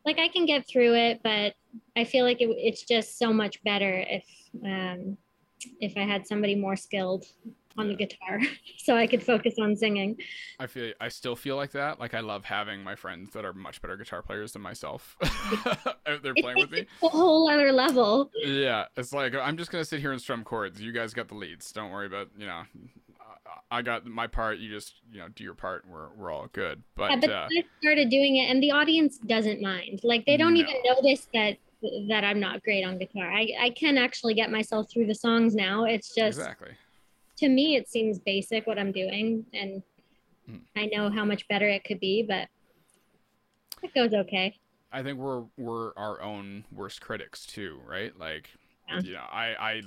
like I can get through it, but I feel like it, it's just so much better if um, if I had somebody more skilled on the guitar, so I could focus on singing. I feel I still feel like that. Like I love having my friends that are much better guitar players than myself out there playing with me. a whole other level. Yeah, it's like I'm just gonna sit here and strum chords. You guys got the leads. Don't worry about you know. I- got my part. You just you know do your part. We're we're all good. But, Yeah, but uh, I started doing it, and the audience doesn't mind. Like they don't even notice that that I'm not great on guitar. I I can actually get myself through the songs now. It's just exactly. to me it seems basic what I'm doing, and Mm. I know how much better it could be, but it goes okay. I think we're we're our own worst critics too, right? Like, Yeah. you know, I I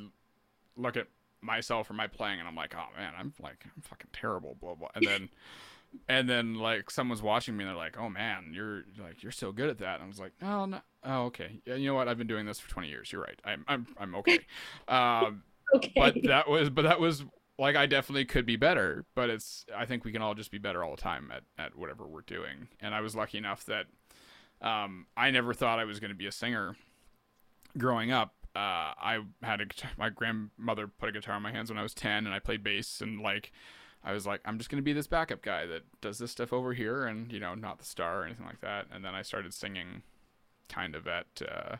look at myself or my playing, and I'm like, oh man, I'm like I'm fucking terrible, blah blah. And then and then like someone's watching me, and they're like, oh man, you're like you're so good at that. And I was like, oh no, oh okay, yeah, you know what? I've been doing this for 20 years. You're right. I'm I'm I'm okay. um, Okay. but that was but that was like I definitely could be better, but it's I think we can all just be better all the time at, at whatever we're doing. And I was lucky enough that um, I never thought I was going to be a singer growing up. Uh, I had a guitar, my grandmother put a guitar in my hands when I was 10 and I played bass and like I was like I'm just going to be this backup guy that does this stuff over here and you know not the star or anything like that. And then I started singing kind of at uh,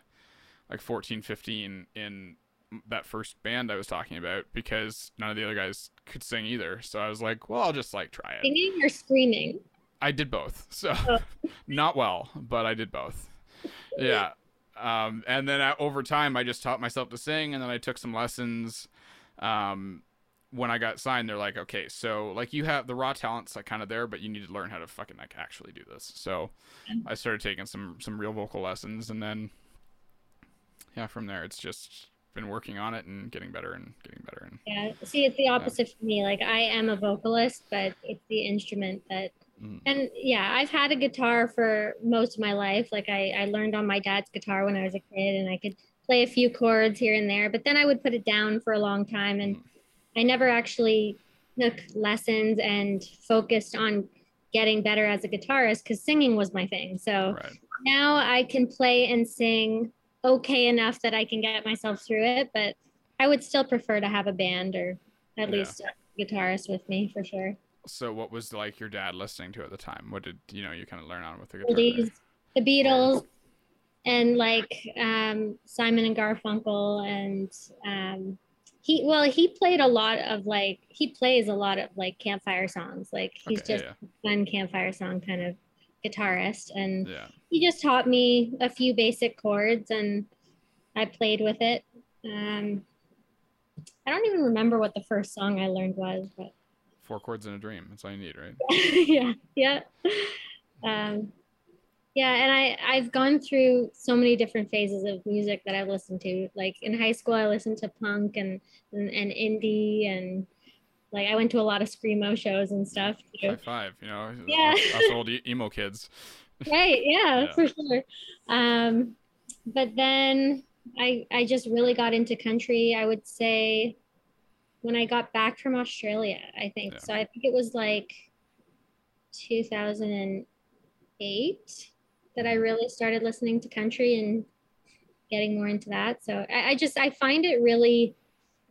like 14 15 in that first band I was talking about because none of the other guys could sing either. So I was like, well, I'll just like try it. Singing or screaming? I did both. So Oh. not well, but I did both. Yeah. Um, and then I, over time, I just taught myself to sing, and then I took some lessons. Um, when I got signed, they're like, okay, so like you have the raw talent's like kind of there, but you need to learn how to fucking like actually do this. So I started taking some some real vocal lessons, and then yeah, from there it's just been working on it and getting better and getting better. And Yeah. See, it's the opposite for me. Like I am a vocalist, but it's the instrument that mm, and yeah, I've had a guitar for most of my life. Like I, I learned on my dad's guitar when I was a kid and I could play a few chords here and there, but then I would put it down for a long time and I never actually took lessons and focused on getting better as a guitarist because singing was my thing. So right. now I can play and sing okay enough that I can get myself through it, but I would still prefer to have a band or at Yeah. least a guitarist with me for sure. So what was like your dad listening to at the time? What did you know you kind of learn on with the guitar? oldies, the Beatles, and like um, Simon and Garfunkel, and um, he well he played a lot of like he plays a lot of like campfire songs. Like he's Okay, just a fun campfire song kind of guitarist, and yeah. he just taught me a few basic chords, and I played with it. Um, I don't even remember what the first song I learned was, but Four chords in a dream. That's all you need, right? yeah, yeah. Um, yeah, and I I've gone through so many different phases of music that I've listened to. Like in high school, I listened to punk and and, and indie, and Like I went to a lot of screamo shows and stuff too. High five, you know. Yeah. Us, us old emo kids. right. Yeah, yeah, for sure. Um, but then I I just really got into country. I would say when I got back from Australia, I think. Yeah. So I think it was like 2008 that I mm-hmm. really started listening to country and getting more into that. So I, I just I find it really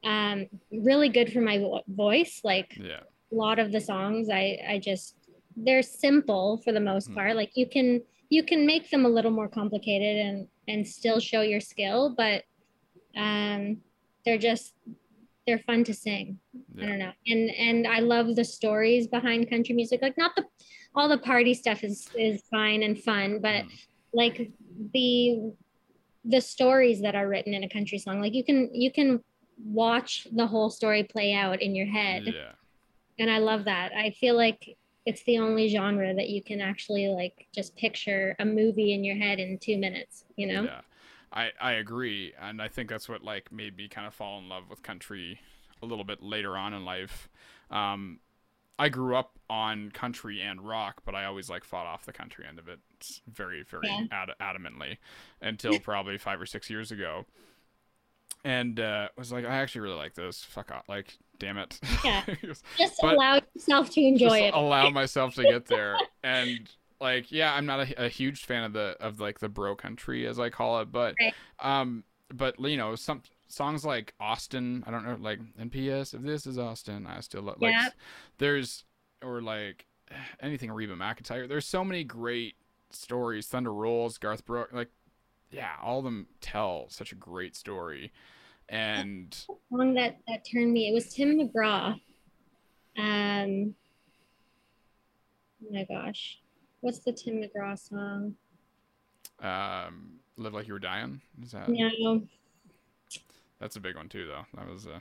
um really good for my vo- voice like yeah a lot of the songs i i just they're simple for the most mm. part like you can you can make them a little more complicated and and still show your skill but um they're just they're fun to sing yeah. i don't know and and i love the stories behind country music like not the all the party stuff is is fine and fun but mm. like the the stories that are written in a country song like you can you can watch the whole story play out in your head. Yeah. And I love that. I feel like it's the only genre that you can actually like just picture a movie in your head in two minutes, you know? Yeah. I, I agree. And I think that's what like made me kind of fall in love with country a little bit later on in life. Um, I grew up on country and rock, but I always like fought off the country end of it very, very yeah. ad- adamantly until probably five or six years ago and uh, was like, I actually really like this. Fuck off, like, damn it. Yeah. just but allow yourself to enjoy it. Allow myself to get there, and like, yeah, I'm not a, a, huge fan of the of like the bro country as I call it, but right. um, but you know, some songs like Austin, I don't know, like NPS. If this is Austin, I still like. Yeah. There's or like anything Reba McEntire. There's so many great stories. Thunder Rolls, Garth Brooks, like yeah, all of them tell such a great story. And song that that turned me, it was Tim McGraw. Um, oh my gosh, what's the Tim McGraw song? Um, Live Like You Were Dying. Is that? No. That's a big one too, though. That was a. Uh,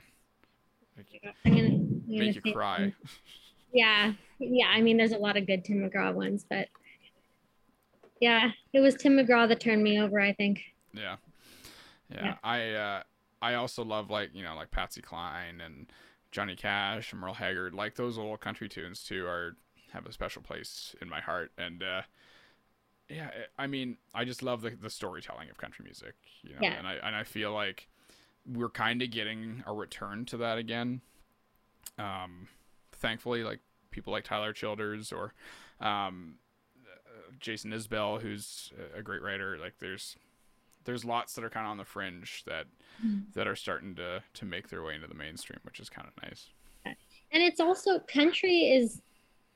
like, I'm gonna, I'm make you cry. Yeah, yeah. I mean, there's a lot of good Tim McGraw ones, but yeah, it was Tim McGraw that turned me over. I think. Yeah, yeah. yeah. I uh, I also love like you know like Patsy Cline and Johnny Cash and Merle Haggard. Like those old country tunes too are have a special place in my heart. And uh, yeah, I mean, I just love the the storytelling of country music. You know, yeah. and I and I feel like we're kind of getting a return to that again. Um, thankfully, like people like Tyler Childers or um, Jason Isbell, who's a great writer. Like there's there's lots that are kind of on the fringe that mm. that are starting to to make their way into the mainstream, which is kind of nice. And it's also country is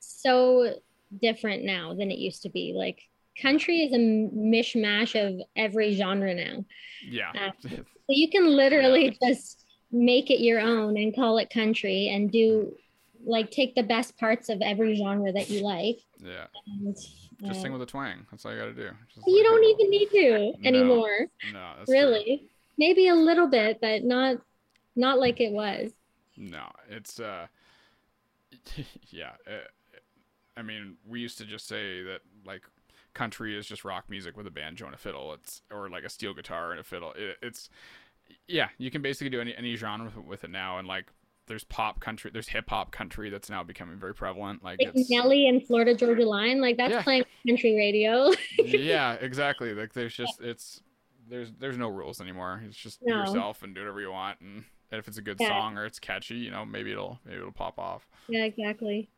so different now than it used to be. Like country is a mishmash of every genre now. Yeah. Uh, so you can literally yeah. just make it your own and call it country and do like take the best parts of every genre that you like. Yeah. And just sing with a twang. That's all you got to do. Just you like, don't even need to anymore. No, really. True. Maybe a little bit, but not not like it was. No, it's uh, yeah. Uh, I mean, we used to just say that like country is just rock music with a banjo and a fiddle. It's or like a steel guitar and a fiddle. It, it's yeah, you can basically do any any genre with, with it now, and like there's pop country, there's hip hop country that's now becoming very prevalent. Like, like Nelly and Florida Georgia Line, like that's yeah. playing country radio. yeah, exactly. Like there's just it's there's there's no rules anymore. It's just no. yourself and do whatever you want, and, and if it's a good yeah. song or it's catchy, you know, maybe it'll maybe it'll pop off. Yeah, exactly.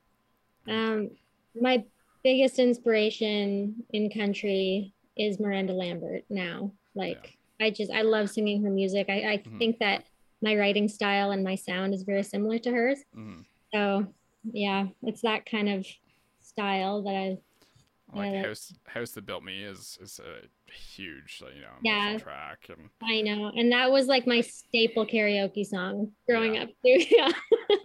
Um, my biggest inspiration in country is Miranda Lambert. Now, like yeah. I just I love singing her music. I I mm-hmm. think that my writing style and my sound is very similar to hers. Mm-hmm. So yeah, it's that kind of style that I like uh, house house that built me is is a huge you know yeah. track and I know and that was like my staple karaoke song growing yeah. up too. Yeah.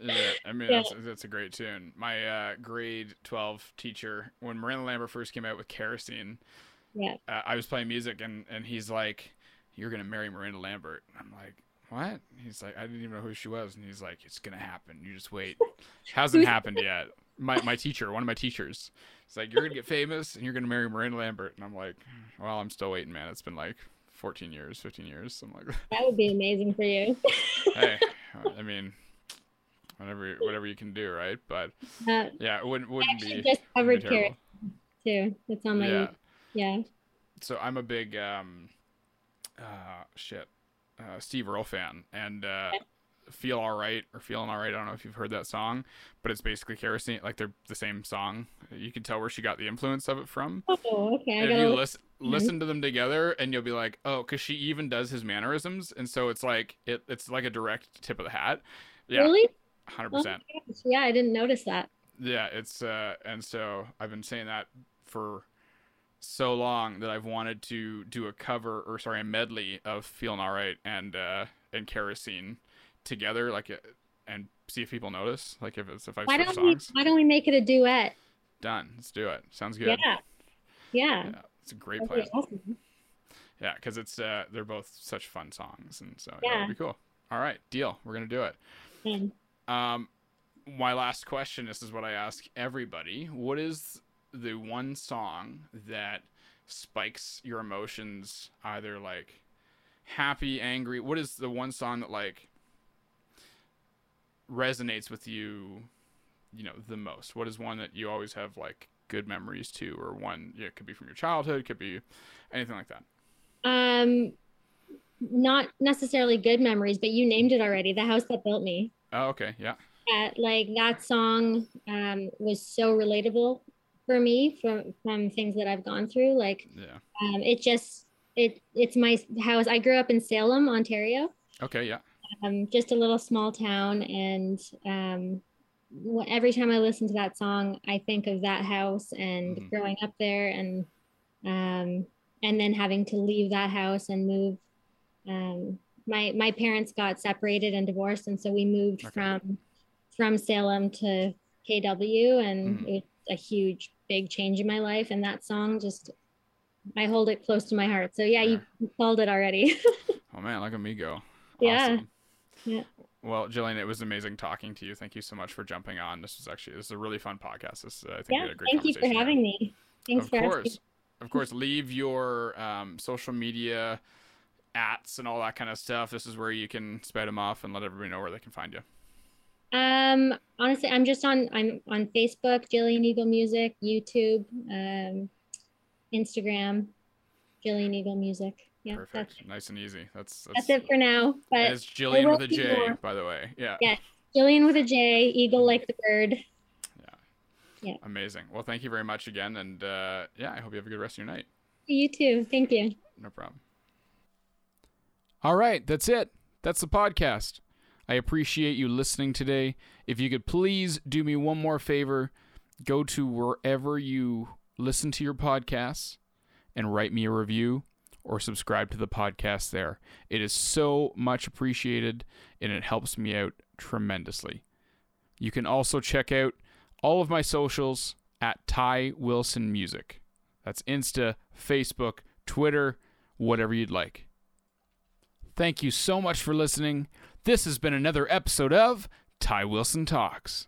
Yeah I mean yeah. that's that's a great tune. My uh, grade 12 teacher when Miranda Lambert first came out with kerosene yeah. uh, I was playing music and and he's like you're gonna marry Miranda Lambert. I'm like what? He's like, I didn't even know who she was. And he's like, it's going to happen. You just wait. Hasn't happened yet. My, my teacher, one of my teachers, he's like, you're going to get famous and you're going to marry Miranda Lambert. And I'm like, well, I'm still waiting, man. It's been like 14 years, 15 years. I'm like, that would be amazing for you. hey, I mean, whatever whatever you can do, right? But Uh, yeah, it wouldn't wouldn't be. just covered wouldn't be carrot terrible. too. It's on my Yeah. yeah. So I'm a big um, uh, shit, uh, Steve Earle fan, and uh, feel all right or feeling all right. I don't know if you've heard that song, but it's basically kerosene. Like they're the same song. You can tell where she got the influence of it from. Oh, okay. I And if you listen listen to them together, and you'll be like, oh, because she even does his mannerisms, and so it's like it, it's like a direct tip of the hat. Yeah, Really? hundred Oh percent. Yeah, I didn't notice that. Yeah, it's uh, and so I've been saying that for so long that I've wanted to do a cover or sorry a medley of "Feeling Alright" and uh, and "Kerosene" together, like, uh, and see if people notice. Like if it's if I Why don't we? songs, Why don't we make it a duet? done. Let's do it. Sounds good. Yeah. Yeah. Yeah, it's a great That'd be plan. awesome. Yeah, because it's uh, they're both such fun songs, and so Yeah. it'll be cool. All right, deal. We're gonna do it. And Um, my last question. This is what I ask everybody. What is the one song that spikes your emotions, either like happy, angry? What is the one song that like resonates with you? You know, the most. What is one that you always have like good memories to, or one? Yeah, it could be from your childhood, could be anything like that. um, not necessarily good memories, but you named it already. The house that built me. Oh, okay, yeah, Uh, like that song um, was so relatable for me from from things that I've gone through. Like yeah. um, it just it it's my house. I grew up in Salem, Ontario. Okay, yeah. um, just a little small town and um, every time i listen to that song i think of that house and Mhm. growing up there and um, and then having to leave that house and move um, my my parents got separated and divorced and so we moved Okay. from from salem to kw and Mhm. it was a huge big change in my life and that song just i hold it close to my heart so yeah, you called it already Oh man, look at me go. Yeah. Awesome. Yeah. Well, Jillian, it was amazing talking to you. Thank you so much for jumping on. This was actually this is a really fun podcast. This uh, I think we yeah had a great thank you for having me thanks of for course, asking of course. Leave your um, social media ats and all that kind of stuff. This is where you can spout them off and let everybody know where they can find you. Um, honestly, I'm just on I'm on Facebook, Jillian Eagle Music, YouTube, um, Instagram, Jillian Eagle Music. Yeah, Perfect. that's Nice and easy. That's that's that's, it for now. But it's Jillian with a J, more. by the way. Yeah. Yeah. Jillian with a J, Eagle like the bird. Yeah. Yeah. Amazing. Well, thank you very much again, and uh, yeah, I hope you have a good rest of your night. You too. Thank you. No problem. All right, that's it. That's the podcast. I appreciate you listening today. If you could please do me one more favor, go to wherever you listen to your podcasts and write me a review or subscribe to the podcast there. It is so much appreciated and it helps me out tremendously. You can also check out all of my socials at Ty Wilson Music. That's Insta, Facebook, Twitter, whatever you'd like. Thank you so much for listening. This has been another episode of Ty Wilson Talks.